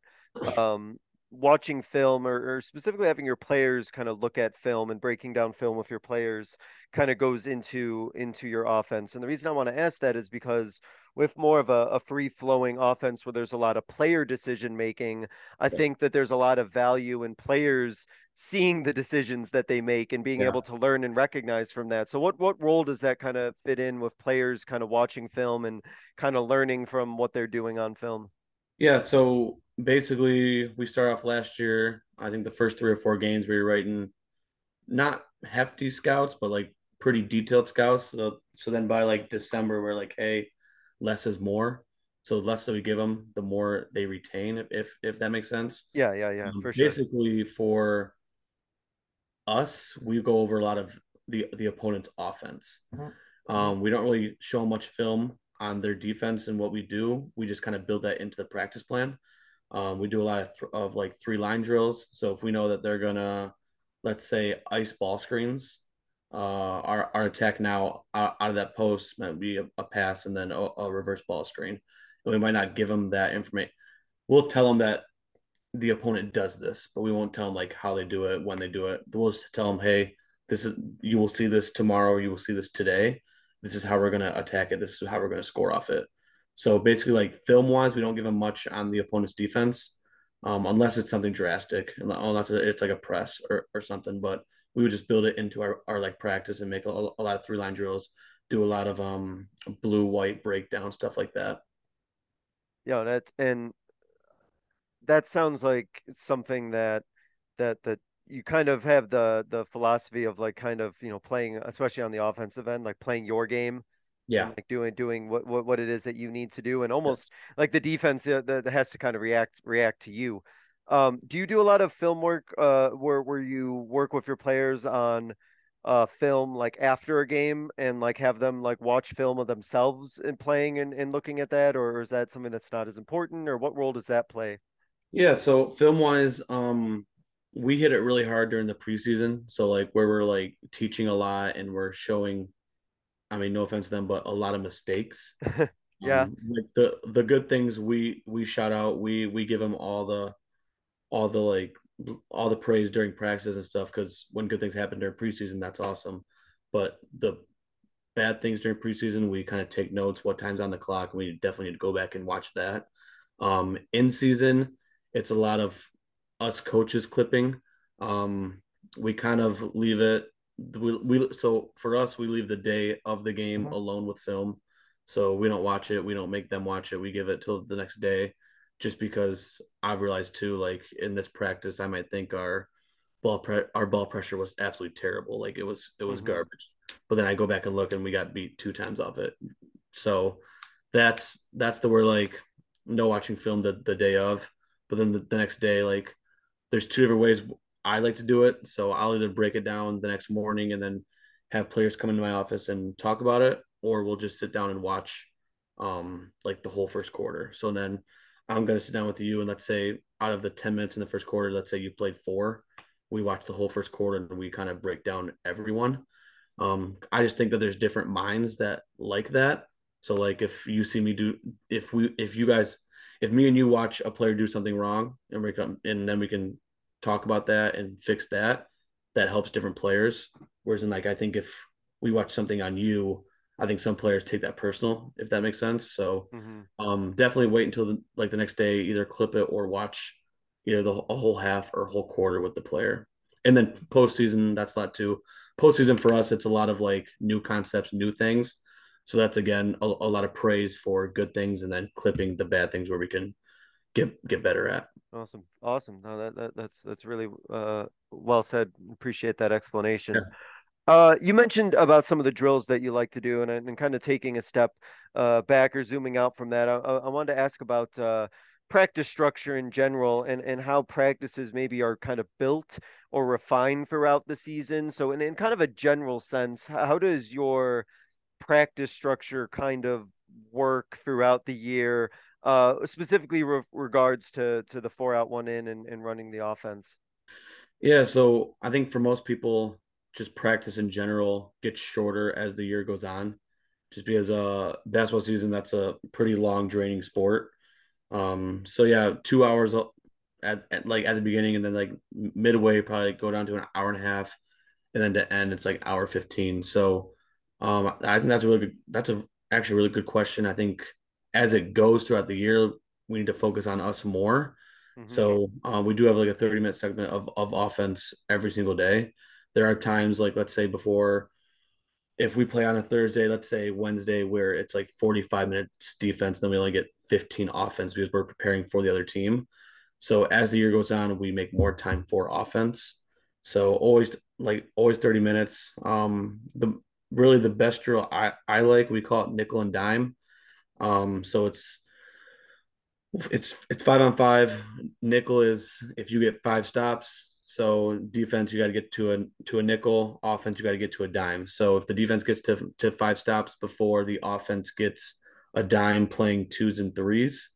um, watching film or, or, specifically having your players kind of look at film and breaking down film with your players kind of goes into into your offense. And the reason I want to ask that is because with more of a, a free flowing offense where there's a lot of player decision making, I yeah. think that there's a lot of value in players seeing the decisions that they make and being yeah. able to learn and recognize from that. So what what role does that kind of fit in with players kind of watching film and kind of learning from what they're doing on film? Yeah, so basically we start off last year, I think the first 3 or 4 games we were writing not hefty scouts but like pretty detailed scouts. So so then by like December we're like, "Hey, less is more." So the less that we give them, the more they retain if if that makes sense. Yeah, yeah, yeah, um, for sure. Basically for us, we go over a lot of the the opponent's offense. Mm-hmm. Um, we don't really show much film on their defense and what we do. We just kind of build that into the practice plan. Um, we do a lot of, th- of like three line drills. So if we know that they're gonna, let's say, ice ball screens, uh, our our attack now out, out of that post might be a, a pass and then a, a, reverse ball screen. And we might not give them that information. We'll tell them that the opponent does this, but we won't tell them like how they do it, when they do it. We'll just tell them, hey, this is you will see this tomorrow, you will see this today. This is how we're gonna attack it. This is how we're gonna score off it. So basically, like film wise, we don't give them much on the opponent's defense, um, unless it's something drastic, unless it's like a press or, or something. But we would just build it into our, our like practice and make a, a lot of three line drills, do a lot of um blue white breakdown stuff like that. Yeah, that and that sounds like it's something that that that you kind of have the the philosophy of like kind of you know playing especially on the offensive end like playing your game yeah. like doing doing what, what what it is that you need to do and almost like the defense that, that has to kind of react react to you um do you do a lot of film work uh where where you work with your players on uh film like after a game and like have them like watch film of themselves and playing and, and looking at that or is that something that's not as important or what role does that play yeah, so film wise, um, we hit it really hard during the preseason. So like where we're like teaching a lot and we're showing, I mean, no offense to them, but a lot of mistakes. yeah, um, like the the good things we we shout out. We we give them all the all the like all the praise during practices and stuff because when good things happen during preseason, that's awesome. But the bad things during preseason, we kind of take notes what time's on the clock, we definitely need to go back and watch that. Um, in season it's a lot of us coaches clipping. Um, we kind of leave it. We, we so for us, we leave the day of the game mm-hmm. alone with film. So we don't watch it. We don't make them watch it. We give it till the next day, just because I've realized too. Like in this practice, I might think our ball pre- our ball pressure was absolutely terrible. Like it was it was mm-hmm. garbage. But then I go back and look, and we got beat two times off it. So that's that's the where like no watching film the the day of but then the, the next day, like there's two different ways I like to do it. So I'll either break it down the next morning and then have players come into my office and talk about it, or we'll just sit down and watch um like the whole first quarter. So then I'm gonna sit down with you and let's say out of the 10 minutes in the first quarter, let's say you played four, we watch the whole first quarter and we kind of break down everyone. Um, I just think that there's different minds that like that. So like if you see me do if we if you guys if me and you watch a player do something wrong and we come and then we can talk about that and fix that, that helps different players. Whereas in like I think if we watch something on you, I think some players take that personal, if that makes sense. So mm-hmm. um, definitely wait until the, like the next day, either clip it or watch either the a whole half or whole quarter with the player. And then postseason, that's a lot too. Postseason for us, it's a lot of like new concepts, new things. So that's again a, a, lot of praise for good things, and then clipping the bad things where we can get get better at. Awesome, awesome. No, that, that that's that's really uh, well said. Appreciate that explanation. Yeah. Uh, you mentioned about some of the drills that you like to do, and, and kind of taking a step uh, back or zooming out from that. I, I wanted to ask about uh, practice structure in general and, and how practices maybe are kind of built or refined throughout the season. So, in, in kind of a general sense, how does your practice structure kind of work throughout the year, uh, specifically re- regards to to the four out one in and, and running the offense? Yeah, so I think for most people, just practice in general gets shorter as the year goes on, just because uh basketball season that's a pretty long draining sport. Um, so yeah, two hours at, at like at the beginning, and then like midway probably go down to an hour and a half, and then to end it's like hour fifteen. So um, I think that's a really good. That's a actually a really good question. I think as it goes throughout the year, we need to focus on us more. Mm-hmm. So um, we do have like a 30 minute segment of, of offense every single day. There are times like let's say before if we play on a Thursday, let's say Wednesday, where it's like 45 minutes defense, then we only get 15 offense because we're preparing for the other team. So as the year goes on, we make more time for offense. So always like always 30 minutes. Um, the really the best drill I, I like, we call it nickel and dime. Um, so it's it's it's five on five. Nickel is if you get five stops. So defense, you got to get to a to a nickel. Offense, you got to get to a dime. So if the defense gets to to five stops before the offense gets a dime, playing twos and threes,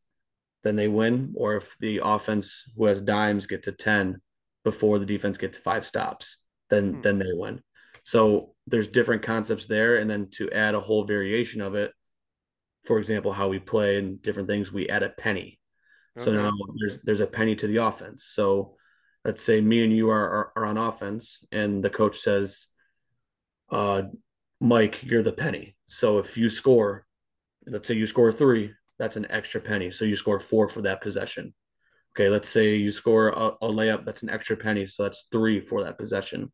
then they win. Or if the offense who has dimes get to ten before the defense gets five stops, then hmm. then they win. So there's different concepts there, and then to add a whole variation of it, for example, how we play and different things, we add a penny. Okay. So now there's there's a penny to the offense. So let's say me and you are, are, are on offense, and the coach says, uh, Mike, you're the penny. So if you score, let's say you score three, that's an extra penny. So you score four for that possession. Okay, let's say you score a, a layup, that's an extra penny. So that's three for that possession.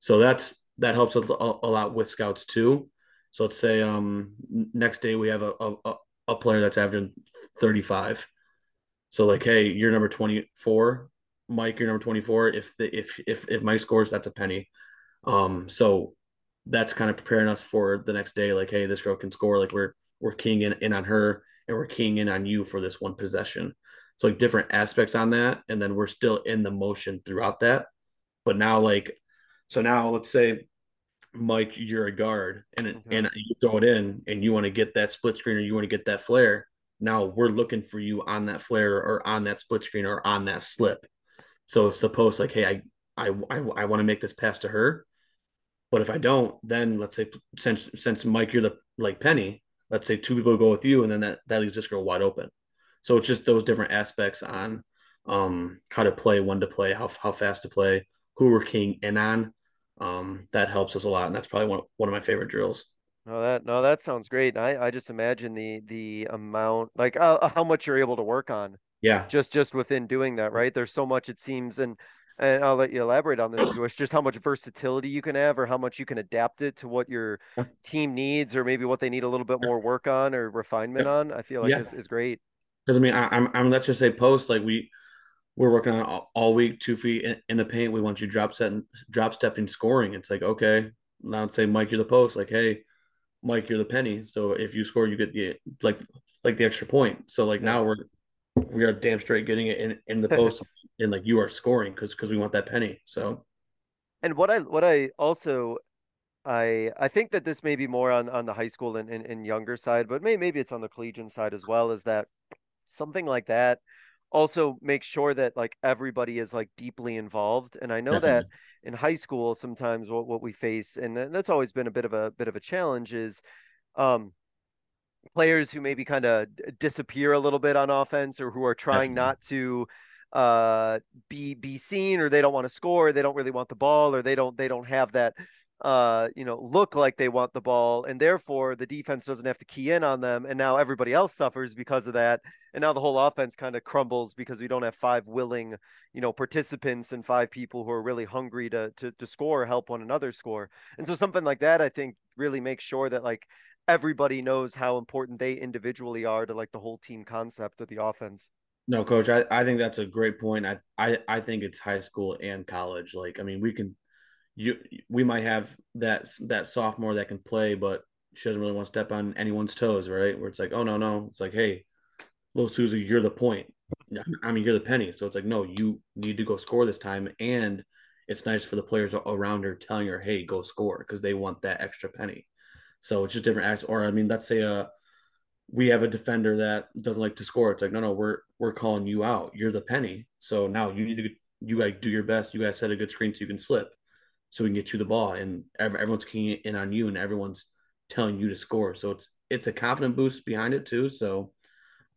So that's that helps a, a, lot with scouts too. So let's say um next day we have a, a, a player that's averaging 35. So like, hey, you're number 24, Mike, you're number 24. If the if if if Mike scores, that's a penny. Um, so that's kind of preparing us for the next day. Like, hey, this girl can score. Like we're we're keying in, in on her and we're keying in on you for this one possession. So like different aspects on that, and then we're still in the motion throughout that. But now, like, so now let's say Mike, you're a guard, and mm-hmm. and you throw it in, and you want to get that split screen or you want to get that flare. Now we're looking for you on that flare or on that split screen or on that slip. So it's the post like, hey, I I I, I want to make this pass to her, but if I don't, then let's say since since Mike, you're the like Penny. Let's say two people go with you, and then that that leaves this girl wide open. So it's just those different aspects on um how to play, when to play, how how fast to play, who we're keying in on um, that helps us a lot, and that's probably one one of my favorite drills. No, that no, that sounds great. I I just imagine the the amount, like uh, how much you're able to work on. Yeah. Just just within doing that, right? There's so much it seems, and and I'll let you elaborate on this, Jewish, just how much versatility you can have, or how much you can adapt it to what your team needs, or maybe what they need a little bit more work on or refinement on. I feel like yeah. is, is great. Because I mean, I, I'm I'm let's just say post like we we're working on all, all week, two feet in, in, the paint. We want you drop set and drop stepping scoring. It's like, okay, now let's say Mike, you're the post. Like, hey, Mike, you're the penny. So if you score, you get the like like the extra point. So like now we're we are damn straight getting it in, in the post and like you are scoring because because we want that penny. So and what I what I also I I think that this may be more on on the high school and, and, and younger side, but maybe maybe it's on the collegiate side as well, is that something like that also make sure that like everybody is like deeply involved and i know Definitely. that in high school sometimes what, what we face and that's always been a bit of a bit of a challenge is um players who maybe kind of disappear a little bit on offense or who are trying Definitely. not to uh be be seen or they don't want to score they don't really want the ball or they don't they don't have that uh, you know, look like they want the ball, and therefore the defense doesn't have to key in on them. And now everybody else suffers because of that. And now the whole offense kind of crumbles because we don't have five willing, you know, participants and five people who are really hungry to to to score, help one another score. And so something like that, I think, really makes sure that like everybody knows how important they individually are to like the whole team concept of the offense. No, coach, I, I think that's a great point. I, I I think it's high school and college. Like, I mean, we can you we might have that that sophomore that can play, but she doesn't really want to step on anyone's toes, right? Where it's like, oh no, no, it's like, hey, little Susie, you're the point. I mean, you're the penny. So it's like, no, you need to go score this time, and it's nice for the players around her telling her, hey, go score because they want that extra penny. So it's just different acts. Or I mean, let's say uh we have a defender that doesn't like to score. It's like, no, no, we're we're calling you out. You're the penny. So now you need to you gotta do your best. You gotta set a good screen so you can slip so we can get you the ball and everyone's keying in on you and everyone's telling you to score so it's it's a confident boost behind it too so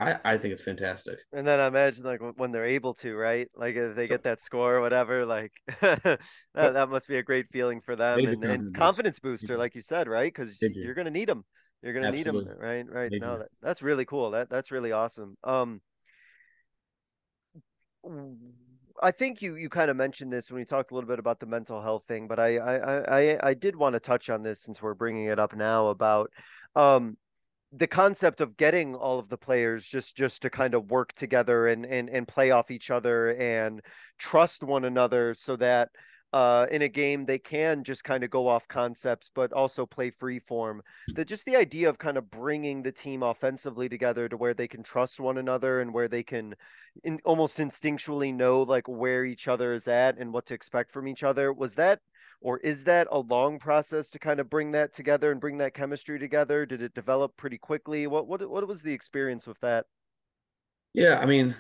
I, I think it's fantastic. And then I imagine like when they're able to, right? Like if they get that score or whatever, like that, that must be a great feeling for them and, and confidence booster, like you said, right? Because you're going to need them. You're gonna Absolutely. need them, right? Right. No, that, that's really cool. That that's really awesome. Um, I think you you kind of mentioned this when you talked a little bit about the mental health thing, but I I I I did want to touch on this since we're bringing it up now about um the concept of getting all of the players just just to kind of work together and and and play off each other and trust one another so that uh, in a game they can just kind of go off concepts but also play free form. That just the idea of kind of bringing the team offensively together to where they can trust one another and where they can in, almost instinctually know like where each other is at and what to expect from each other was that or is that a long process to kind of bring that together and bring that chemistry together? Did it develop pretty quickly? What what what was the experience with that? Yeah, I mean,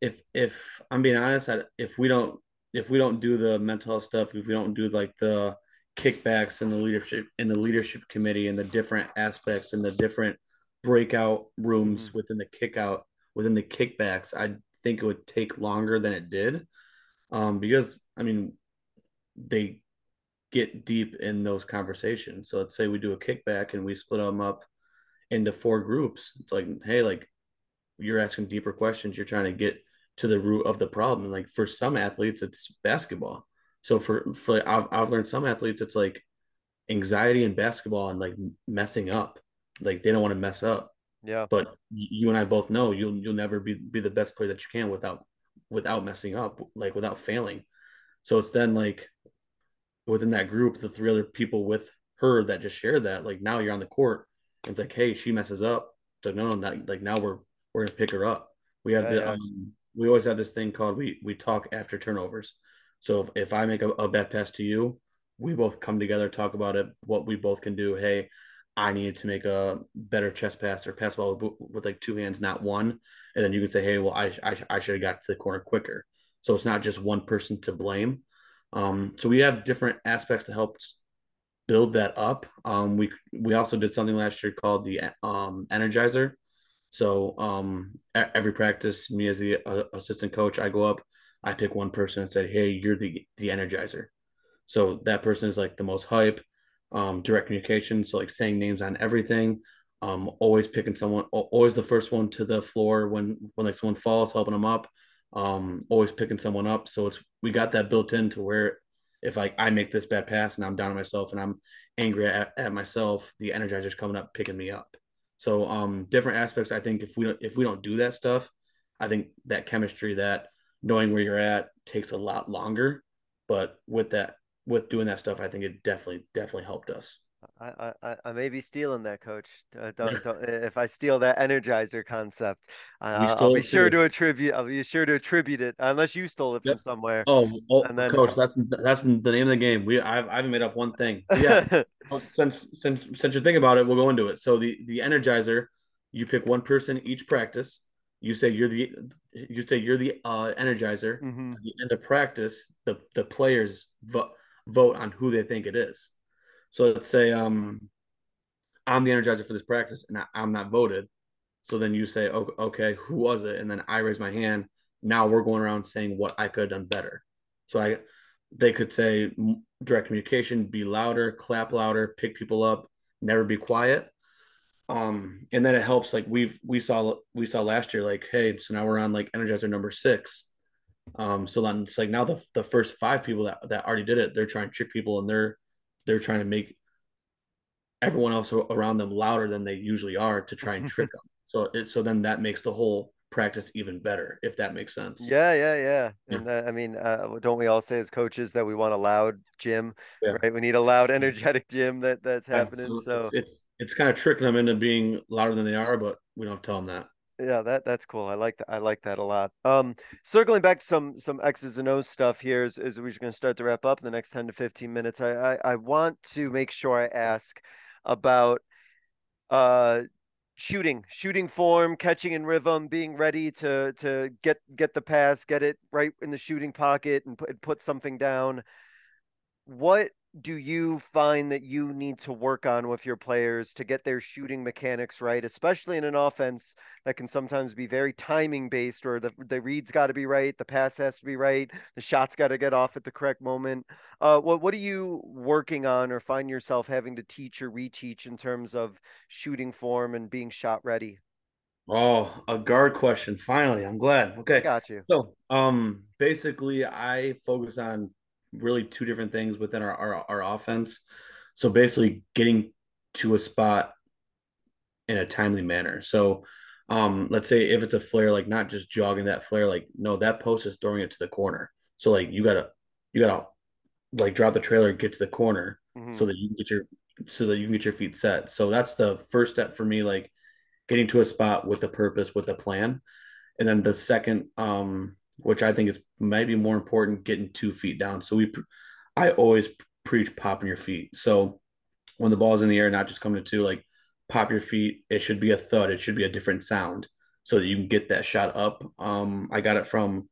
if if I'm being honest, I, if we don't if we don't do the mental health stuff, if we don't do like the kickbacks and the leadership in the leadership committee and the different aspects and the different breakout rooms Mhm. within the kick out within the kickbacks, I think it would take longer than it did. Um, because I mean, they get deep in those conversations. So let's say we do a kickback and we split them up into four groups. It's like, hey, like you're asking deeper questions. You're trying to get to the root of the problem. Like for some athletes, it's basketball. So for for like, I've I've learned some athletes, it's like anxiety in basketball and like messing up. Like they don't want to mess up. Yeah. But you and I both know you'll you'll never be be the best player that you can without without messing up, like without failing. So it's then like within that group, the three other people with her that just shared that, like now you're on the court. And it's like, hey, she messes up. So no, no, not like now we're we're gonna pick her up. We have Yeah, the yeah. um we always have this thing called we we talk after turnovers. So if, if I make a, a bad pass to you, we both come together, talk about it, what we both can do. Hey, I needed to make a better chest pass or pass ball with, with like two hands, not one. And then you can say, hey, well, I I, I should have got to the corner quicker. So it's not just one person to blame. Um, so we have different aspects to help build that up. Um, we we also did something last year called the um, Energizer. So um, every practice, me as the uh, assistant coach, I go up, I pick one person and say, "Hey, you're the the Energizer." So that person is like the most hype, um, direct communication. So like saying names on everything, um, always picking someone, always the first one to the floor when when like someone falls, helping them up. Um, always picking someone up. So it's we got that built into where if like I make this bad pass and I'm down on myself and I'm angry at, at myself, the energizer's coming up picking me up. So um, different aspects. I think if we don't if we don't do that stuff, I think that chemistry, that knowing where you're at, takes a lot longer. But with that with doing that stuff, I think it definitely definitely helped us. I, I, I may be stealing that, coach. Uh, don't, don't, if I steal that energizer concept, We I'll, be sure too. to attribute. I'll be sure to attribute it, unless you stole it from somewhere. Oh, oh, And then- coach, that's that's the name of the game. We I've, I haven't made up one thing. But yeah, since since since you're thinking about it, we'll go into it. So the the Energizer, you pick one person each practice. You say you're the you say you're the uh, Energizer. Mhm. At the end of practice, the the players vote vote on who they think it is. So let's say um I'm the Energizer for this practice, and I, I'm not voted. So then you say, "O- okay, who was it? And then I raise my hand. Now we're going around saying what I could have done better. So I, they could say direct communication, be louder, clap louder, pick people up, never be quiet. Um, and then it helps. Like we've we saw we saw last year. Like, hey, so now we're on like Energizer number six. Um, so then it's like now the the first five people that that already did it, they're trying to trick people, and they're they're trying to make everyone else around them louder than they usually are to try and trick them. So it so then that makes the whole practice even better, if that makes sense. Yeah, yeah, yeah. Yeah. And uh, I mean, uh, don't we all say as coaches that we want a loud gym, Yeah. right? We need a loud, energetic gym that that's happening. So it's, it's it's kind of tricking them into being louder than they are, but we don't tell them that. Yeah, that that's cool. I like that. I like that a lot. Um, circling back to some some X's and O's stuff here is, as we're going to start to wrap up in the next 10 to 15 minutes. I, I I want to make sure I ask about uh shooting, shooting form, catching in rhythm, being ready to to get get the pass, get it right in the shooting pocket and put put something down. What do you find that you need to work on with your players to get their shooting mechanics right, especially in an offense that can sometimes be very timing based, or the the read's got to be right, the pass has to be right, the shot's got to get off at the correct moment. Uh, what what are you working on, or find yourself having to teach or reteach in terms of shooting form and being shot ready? Oh, a guard question. Finally, I'm glad. Okay, I got you. So, um, basically, I focus on really two different things within our, our, our offense. So basically getting to a spot in a timely manner. So um, let's say if it's a flare, like not just jogging that flare, like no, that post is throwing it to the corner. So like you gotta you gotta like drop the trailer, get to the corner mm-hmm. so that you can get your so that you can get your feet set. So that's the first step for me, like getting to a spot with a purpose, with a plan. And then the second um which I think is maybe more important, getting two feet down. So we, I always preach popping your feet. So when the ball's in the air, not just coming to two, like pop your feet. It should be a thud. It should be a different sound so that you can get that shot up. Um, I got it from,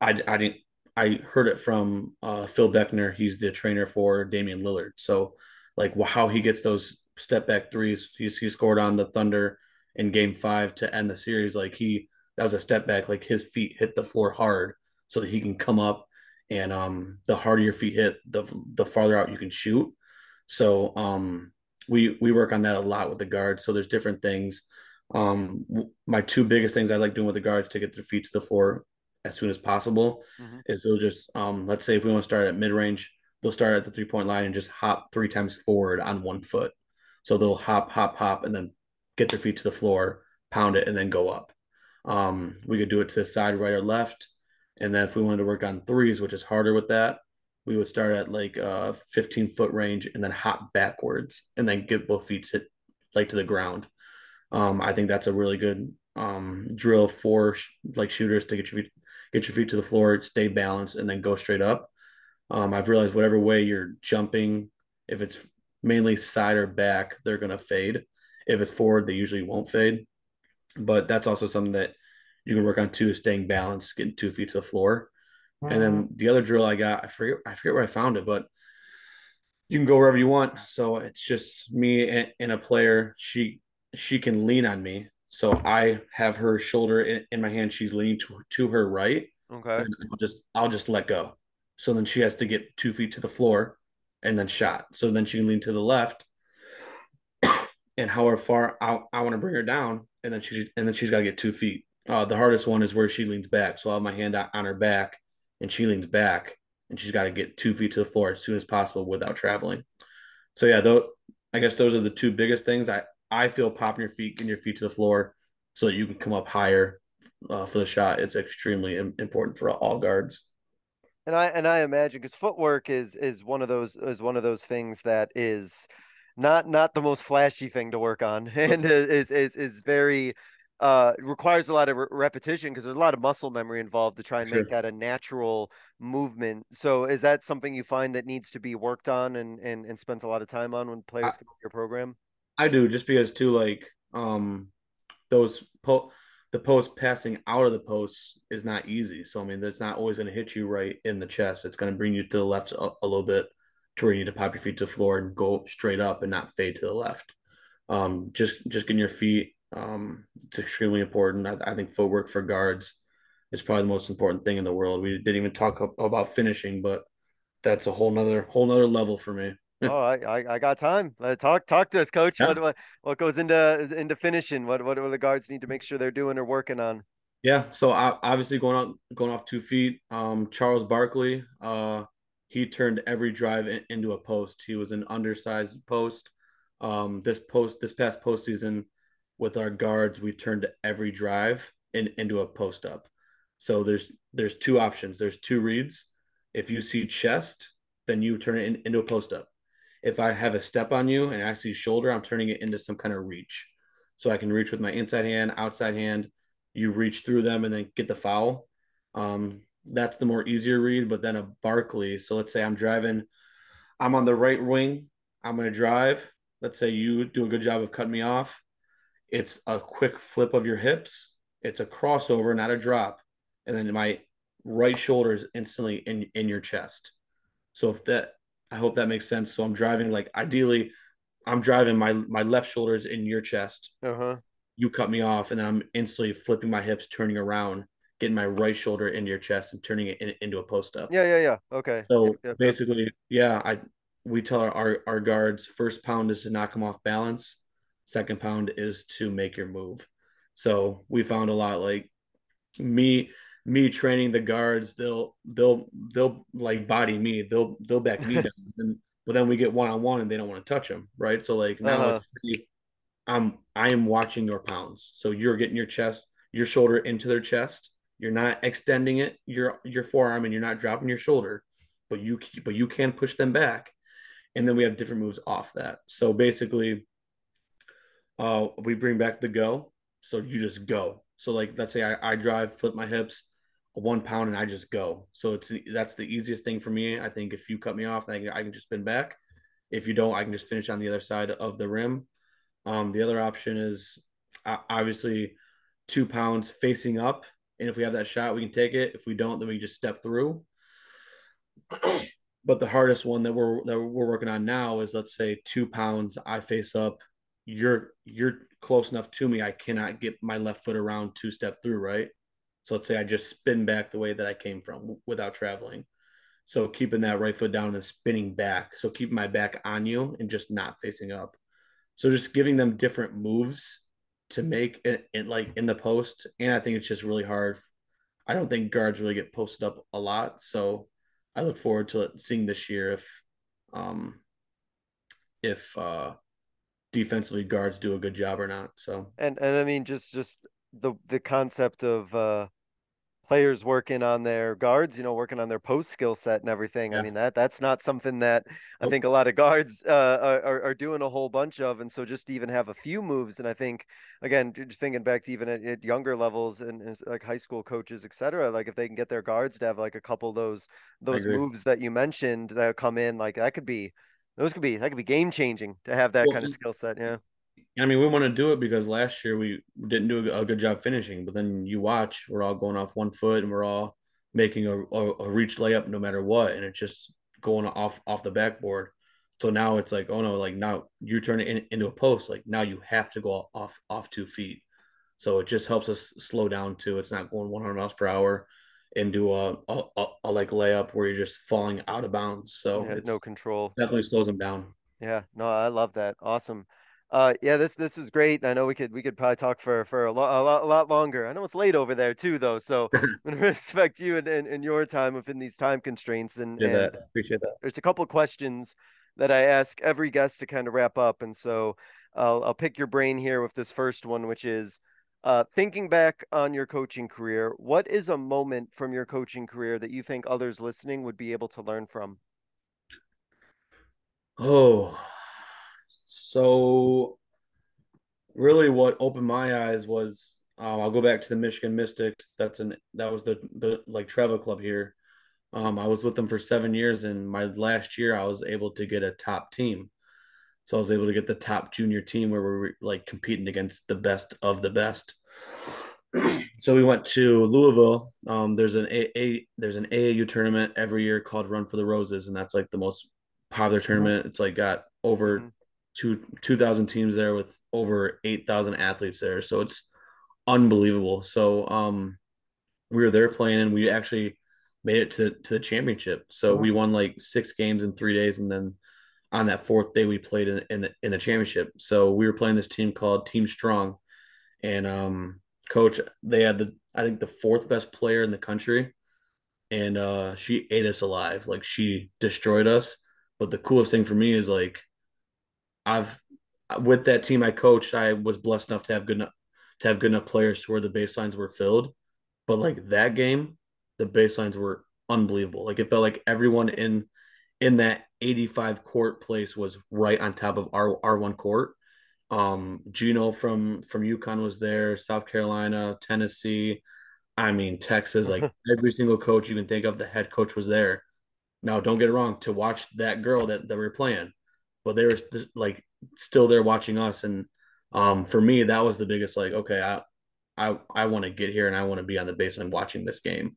I, I didn't, I heard it from uh, Phil Beckner. He's the trainer for Damian Lillard. So like how he gets those step back threes, he's, he scored on the Thunder in game five to end the series. Like he, that was a step back. Like his feet hit the floor hard so that he can come up. And um, the harder your feet hit, the the farther out you can shoot. So um, we we work on that a lot with the guards. So there's different things. Um, my two biggest things I like doing with the guards to get their feet to the floor as soon as possible mm-hmm. is they'll just um, let's say if we want to start at mid range, they'll start at the three point line and just hop three times forward on one foot. So they'll hop, hop, hop, and then get their feet to the floor, pound it, and then go up. Um, we could do it to side, right, or left. And then if we wanted to work on threes, which is harder with that, we would start at like a 15 foot range and then hop backwards and then get both feet hit like to the ground. Um, I think that's a really good um, drill for sh- like shooters to get your feet get your feet to the floor, stay balanced, and then go straight up. Um, I've realized whatever way you're jumping, if it's mainly side or back, they're gonna fade. If it's forward, they usually won't fade but that's also something that you can work on too, staying balanced, getting two feet to the floor. Mm-hmm. And then mm-hmm. the other drill I got, I forget, I forget where I found it, but you can go wherever you want. So it's just me and, a player. She she can lean on me, so I have her shoulder in, in my hand. She's leaning to to her right. Okay. I'll just I'll just let go. So then she has to get two feet to the floor, and then shot. So then she can lean to the left, and however far I, I want to bring her down, and then she and then she's got to get two feet. Uh, the hardest one is where she leans back. So I have my hand on her back, and she leans back, and she's got to get two feet to the floor as soon as possible without traveling. So yeah, though I guess those are the two biggest things. I I feel popping your feet, getting your feet to the floor, so that you can come up higher uh, for the shot. It's extremely important for all guards. And I and I imagine because footwork is is one of those is one of those things that is not not the most flashy thing to work on, and is is is very uh, requires a lot of re- repetition because there's a lot of muscle memory involved to try and sure. make that a natural movement. So is that something you find that needs to be worked on and and, and spent a lot of time on when players I, come to your program? I do just because too like um those po- the post passing out of the post is not easy. So I mean that's not always going to hit you right in the chest. It's going to bring you to the left a, a little bit to where you need to pop your feet to the floor and go straight up and not fade to the left. Um, just just getting your feet, um, it's extremely important. I, I, think footwork for guards is probably the most important thing in the world. We didn't even talk about finishing, but that's a whole nother whole nother level for me. oh, I, I, I got time. Uh, talk talk to us, coach. Yeah. What, what what goes into into finishing? What what do the guards need to make sure they're doing or working on? Yeah, so obviously going out going off two feet. Um, Charles Barkley, uh, he turned every drive in, into a post. He was an undersized post. Um, this post, this past postseason, with our guards, we turned every drive in, into a post up. So there's there's two options. There's two reads. If you see chest, then you turn it in, into a post up. If I have a step on you and I see shoulder, I'm turning it into some kind of reach. So I can reach with my inside hand, outside hand. You reach through them and then get the foul. Um, that's the more easier read. But then a Barkley. So let's say I'm driving, I'm on the right wing. I'm going to drive. Let's say you do a good job of cutting me off. It's a quick flip of your hips. It's a crossover, not a drop. And then my right shoulder is instantly in, in your chest. So if that I hope that makes sense. So I'm driving like ideally, I'm driving my my left shoulder is in your chest. Uh huh. You cut me off, and then I'm instantly flipping my hips, turning around, getting my right shoulder into your chest, and turning it in, into a post up. Yeah, yeah, yeah. Okay. So Yep, yep, yep. basically, yeah, I we tell our, our our guards first pound is to knock them off balance, second pound is to make your move. So we found a lot like me me training the guards, they'll they'll they'll like body me, they'll they'll back me down, and, but then we get one on one and they don't want to touch them, right? So like now Uh-huh. I'm I am watching your pounds, so you're getting your chest, your shoulder into their chest. You're not extending it, your your forearm, and you're not dropping your shoulder, but you but you can push them back, and then we have different moves off that. So basically, uh, we bring back the go. So you just go. So like, let's say I, I drive, flip my hips, one pound, and I just go. So it's that's the easiest thing for me. I think if you cut me off, then I can, I can just spin back. If you don't, I can just finish on the other side of the rim. Um, the other option is obviously two pounds facing up, and if we have that shot, we can take it. If we don't, then we just step through. but the hardest one that we're that we're working on now is let's say two pounds, I face up, you're you're close enough to me, I cannot get my left foot around two step through, right? So let's say I just spin back the way that I came from without traveling. So keeping that right foot down and spinning back. So keeping my back on you and just not facing up. So just giving them different moves to make it, it like in the post. And I think it's just really hard. I don't think guards really get posted up a lot. So I look forward to seeing this year if um if uh defensively guards do a good job or not. So And and I mean just just the the concept of uh players working on their guards, you know, working on their post skill set and everything. I mean that that's not something that I think a lot of guards uh are, are doing a whole bunch of. And so just to even have a few moves, and I think again, just thinking back to even at, at younger levels and, and like high school coaches, et cetera, like if they can get their guards to have like a couple of those those moves that you mentioned that come in, like that could be those could be that could be game changing to have that Well, kind of skill set. Yeah. I mean, we want to do it because last year we didn't do a good job finishing. But then you watch, we're all going off one foot and we're all making a, a, a reach layup no matter what, and it's just going off off the backboard. So now it's like, oh no, like now you turn it in, into a post. Like now you have to go off off two feet. So it just helps us slow down too. It's not going 100 miles per hour and do a, a, a, a like layup where you're just falling out of bounds. So Yeah, it's no control. definitely slows them down. Yeah, no, I love that. Awesome. Uh, yeah, this this was great. I know we could we could probably talk for for a lot a lot a lot longer. I know it's late over there too, though. So I'm gonna respect you and, and, and your time within these time constraints. And, and that appreciate that. there's a couple questions that I ask every guest to kind of wrap up. And so I'll I'll pick your brain here with this first one, which is uh, thinking back on your coaching career. What is a moment from your coaching career that you think others listening would be able to learn from? Oh, so really what opened my eyes was um, I'll go back to the Michigan Mystics. That's an that was the the like travel club here. Um, I was with them for seven years, and my last year I was able to get a top team. So I was able to get the top junior team where we were like competing against the best of the best. so we went to Louisville. Um, there's an a, a there's an AAU tournament every year called Run for the Roses, and that's like the most popular tournament. It's like got over Mhm. Two two thousand teams there with over eight thousand athletes there. So it's unbelievable. So um, we were there playing, and we actually made it to to the championship. So we won like six games in three days, and then on that fourth day we played in, in the in the championship. So we were playing this team called Team Strong, and um, coach they had the I think the fourth best player in the country, and uh, she ate us alive. Like she destroyed us. But the coolest thing for me is like I've with that team I coached, I was blessed enough to have good enough to have good enough players to where the baselines were filled. But like that game, the baselines were unbelievable. Like it felt like everyone in in that 85 court place was right on top of our R1 court. Um, Geno from from UConn was there, South Carolina, Tennessee. I mean, Texas, like every single coach you can think of, the head coach was there. Now, don't get it wrong, to watch that girl that, that we were playing, but they were like still there watching us. And um, for me, that was the biggest like, okay, I I I want to get here and I want to be on the baseline watching this game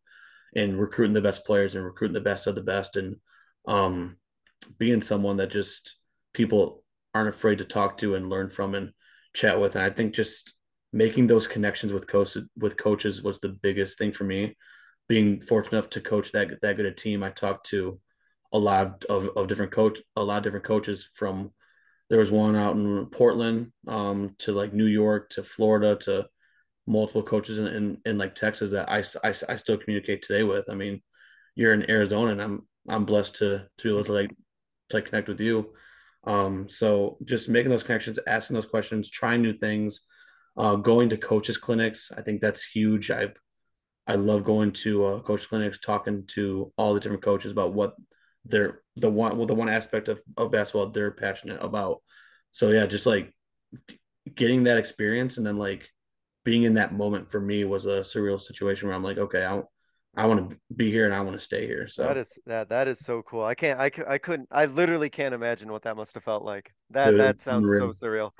and recruiting the best players and recruiting the best of the best. And um, being someone that just people aren't afraid to talk to and learn from and chat with. And I think just making those connections with coaches with coaches was the biggest thing for me. Being fortunate enough to coach that that good a team, I talked to a lot of, of different coach a lot of different coaches from there was one out in Portland um, to like New York to Florida to multiple coaches in, in, in like Texas that I, I, I still communicate today with. I mean, you're in Arizona and I'm I'm blessed to to be able to like to like connect with you. Um, so just making those connections, asking those questions, trying new things, uh, going to coaches clinics. I think that's huge. I I love going to uh, coach clinics, talking to all the different coaches about what they're the one well the one aspect of, of basketball they're passionate about. So yeah, just like getting that experience and then like being in that moment for me was a surreal situation where I'm like, okay, I I want to be here and I want to stay here. So that is that that is so cool. I can't I, I couldn't I literally can't imagine what that must have felt like. That Dude, that sounds so surreal.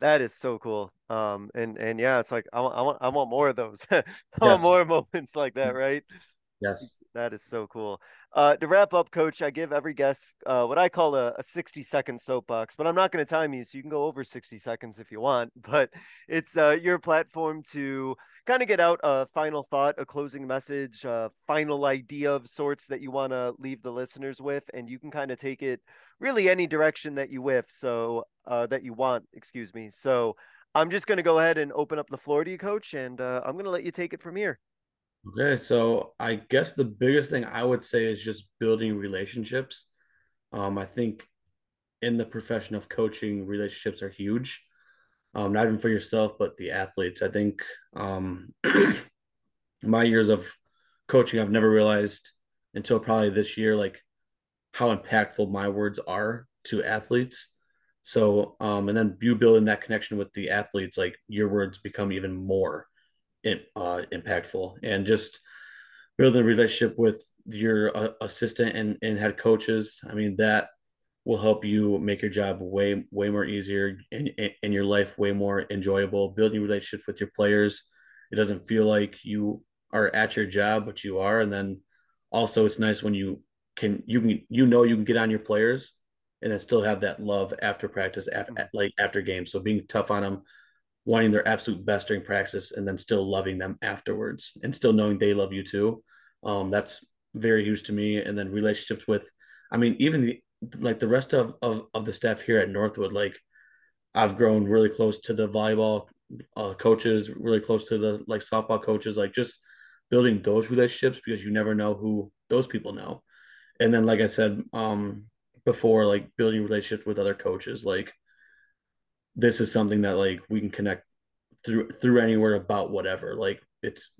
That is so cool. Um and and yeah, it's like I want I want I want more of those. I yes. want more moments like that, right? Yes. That is so cool. Uh, to wrap up, coach, I give every guest uh, what I call a, a 60 second soapbox, but I'm not going to time you, so you can go over 60 seconds if you want. But it's uh, your platform to kind of get out a final thought, a closing message, a final idea of sorts that you want to leave the listeners with, and you can kind of take it really any direction that you whiff, So uh, that you want, excuse me. So I'm just going to go ahead and open up the floor to you, coach, and uh, I'm going to let you take it from here. Okay, so I guess the biggest thing I would say is just building relationships. Um, I think in the profession of coaching, relationships are huge. Um, not even for yourself, but the athletes. I think um, my years of coaching, I've never realized until probably this year, like how impactful my words are to athletes. So, um, and then you building that connection with the athletes, like your words become even more uh, impactful and just building a relationship with your uh, assistant and, and head coaches. I mean, that will help you make your job way, way more easier and, and your life way more enjoyable. Building relationships with your players. It doesn't feel like you are at your job, but you are. And then also it's nice when you can, you can, you know, you can get on your players and then still have that love after practice, after, mm-hmm. like after game. So being tough on them, wanting their absolute best during practice and then still loving them afterwards and still knowing they love you too. Um, that's very huge to me. And then relationships with, I mean, even the, like the rest of, of, of the staff here at Northwood, like I've grown really close to the volleyball uh, coaches, really close to the like softball coaches, like just building those relationships because you never know who those people know. And then, like I said, um, before like building relationships with other coaches, like this is something that like we can connect through through anywhere about whatever. Like it's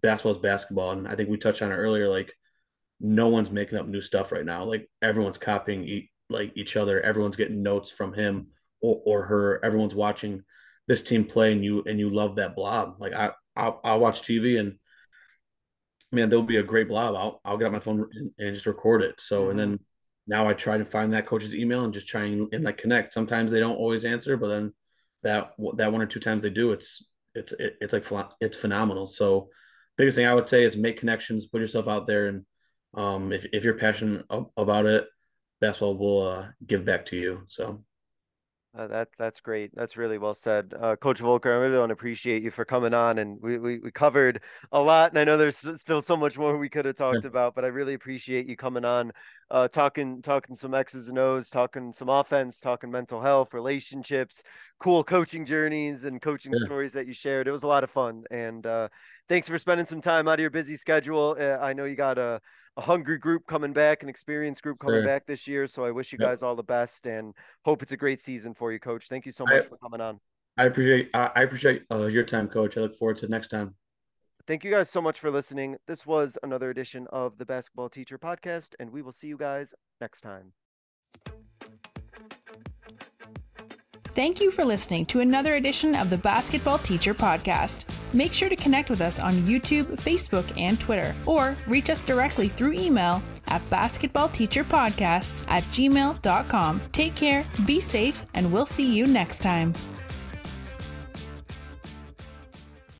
basketball is basketball, and I think we touched on it earlier. Like no one's making up new stuff right now. Like everyone's copying e- like each other. Everyone's getting notes from him or, or her. Everyone's watching this team play, and you and you love that blob. Like I I'll, I'll watch TV and man, there'll be a great blob. I'll I'll get on my phone and, and just record it. So and then now I try to find that coach's email and just try and, and like connect. Sometimes they don't always answer, but then that that one or two times they do, it's it's it, it's like it's phenomenal. So biggest thing I would say is make connections, put yourself out there, and um, if if you're passionate about it, basketball will uh, give back to you. So uh, that that's great. That's really well said, uh, Coach Voelker. I really want to appreciate you for coming on, and we, we we covered a lot. And I know there's still so much more we could have talked yeah. about, but I really appreciate you coming on, uh, talking talking some X's and O's, talking some offense, talking mental health, relationships, cool coaching journeys, and coaching yeah. stories that you shared. It was a lot of fun, and uh, thanks for spending some time out of your busy schedule. Uh, I know you got a a hungry group coming back, an experienced group coming sure. back this year. So I wish you yep. guys all the best and hope it's a great season for you, Coach. Thank you so much I, for coming on. I appreciate I appreciate uh, your time, Coach. I look forward to next time. Thank you guys so much for listening. This was another edition of the Basketball Teacher Podcast, and we will see you guys next time. Thank you for listening to another edition of the Basketball Teacher Podcast. Make sure to connect with us on YouTube, Facebook, and Twitter, or reach us directly through email at basketballteacherpodcast at gmail.com. Take care, be safe, and we'll see you next time.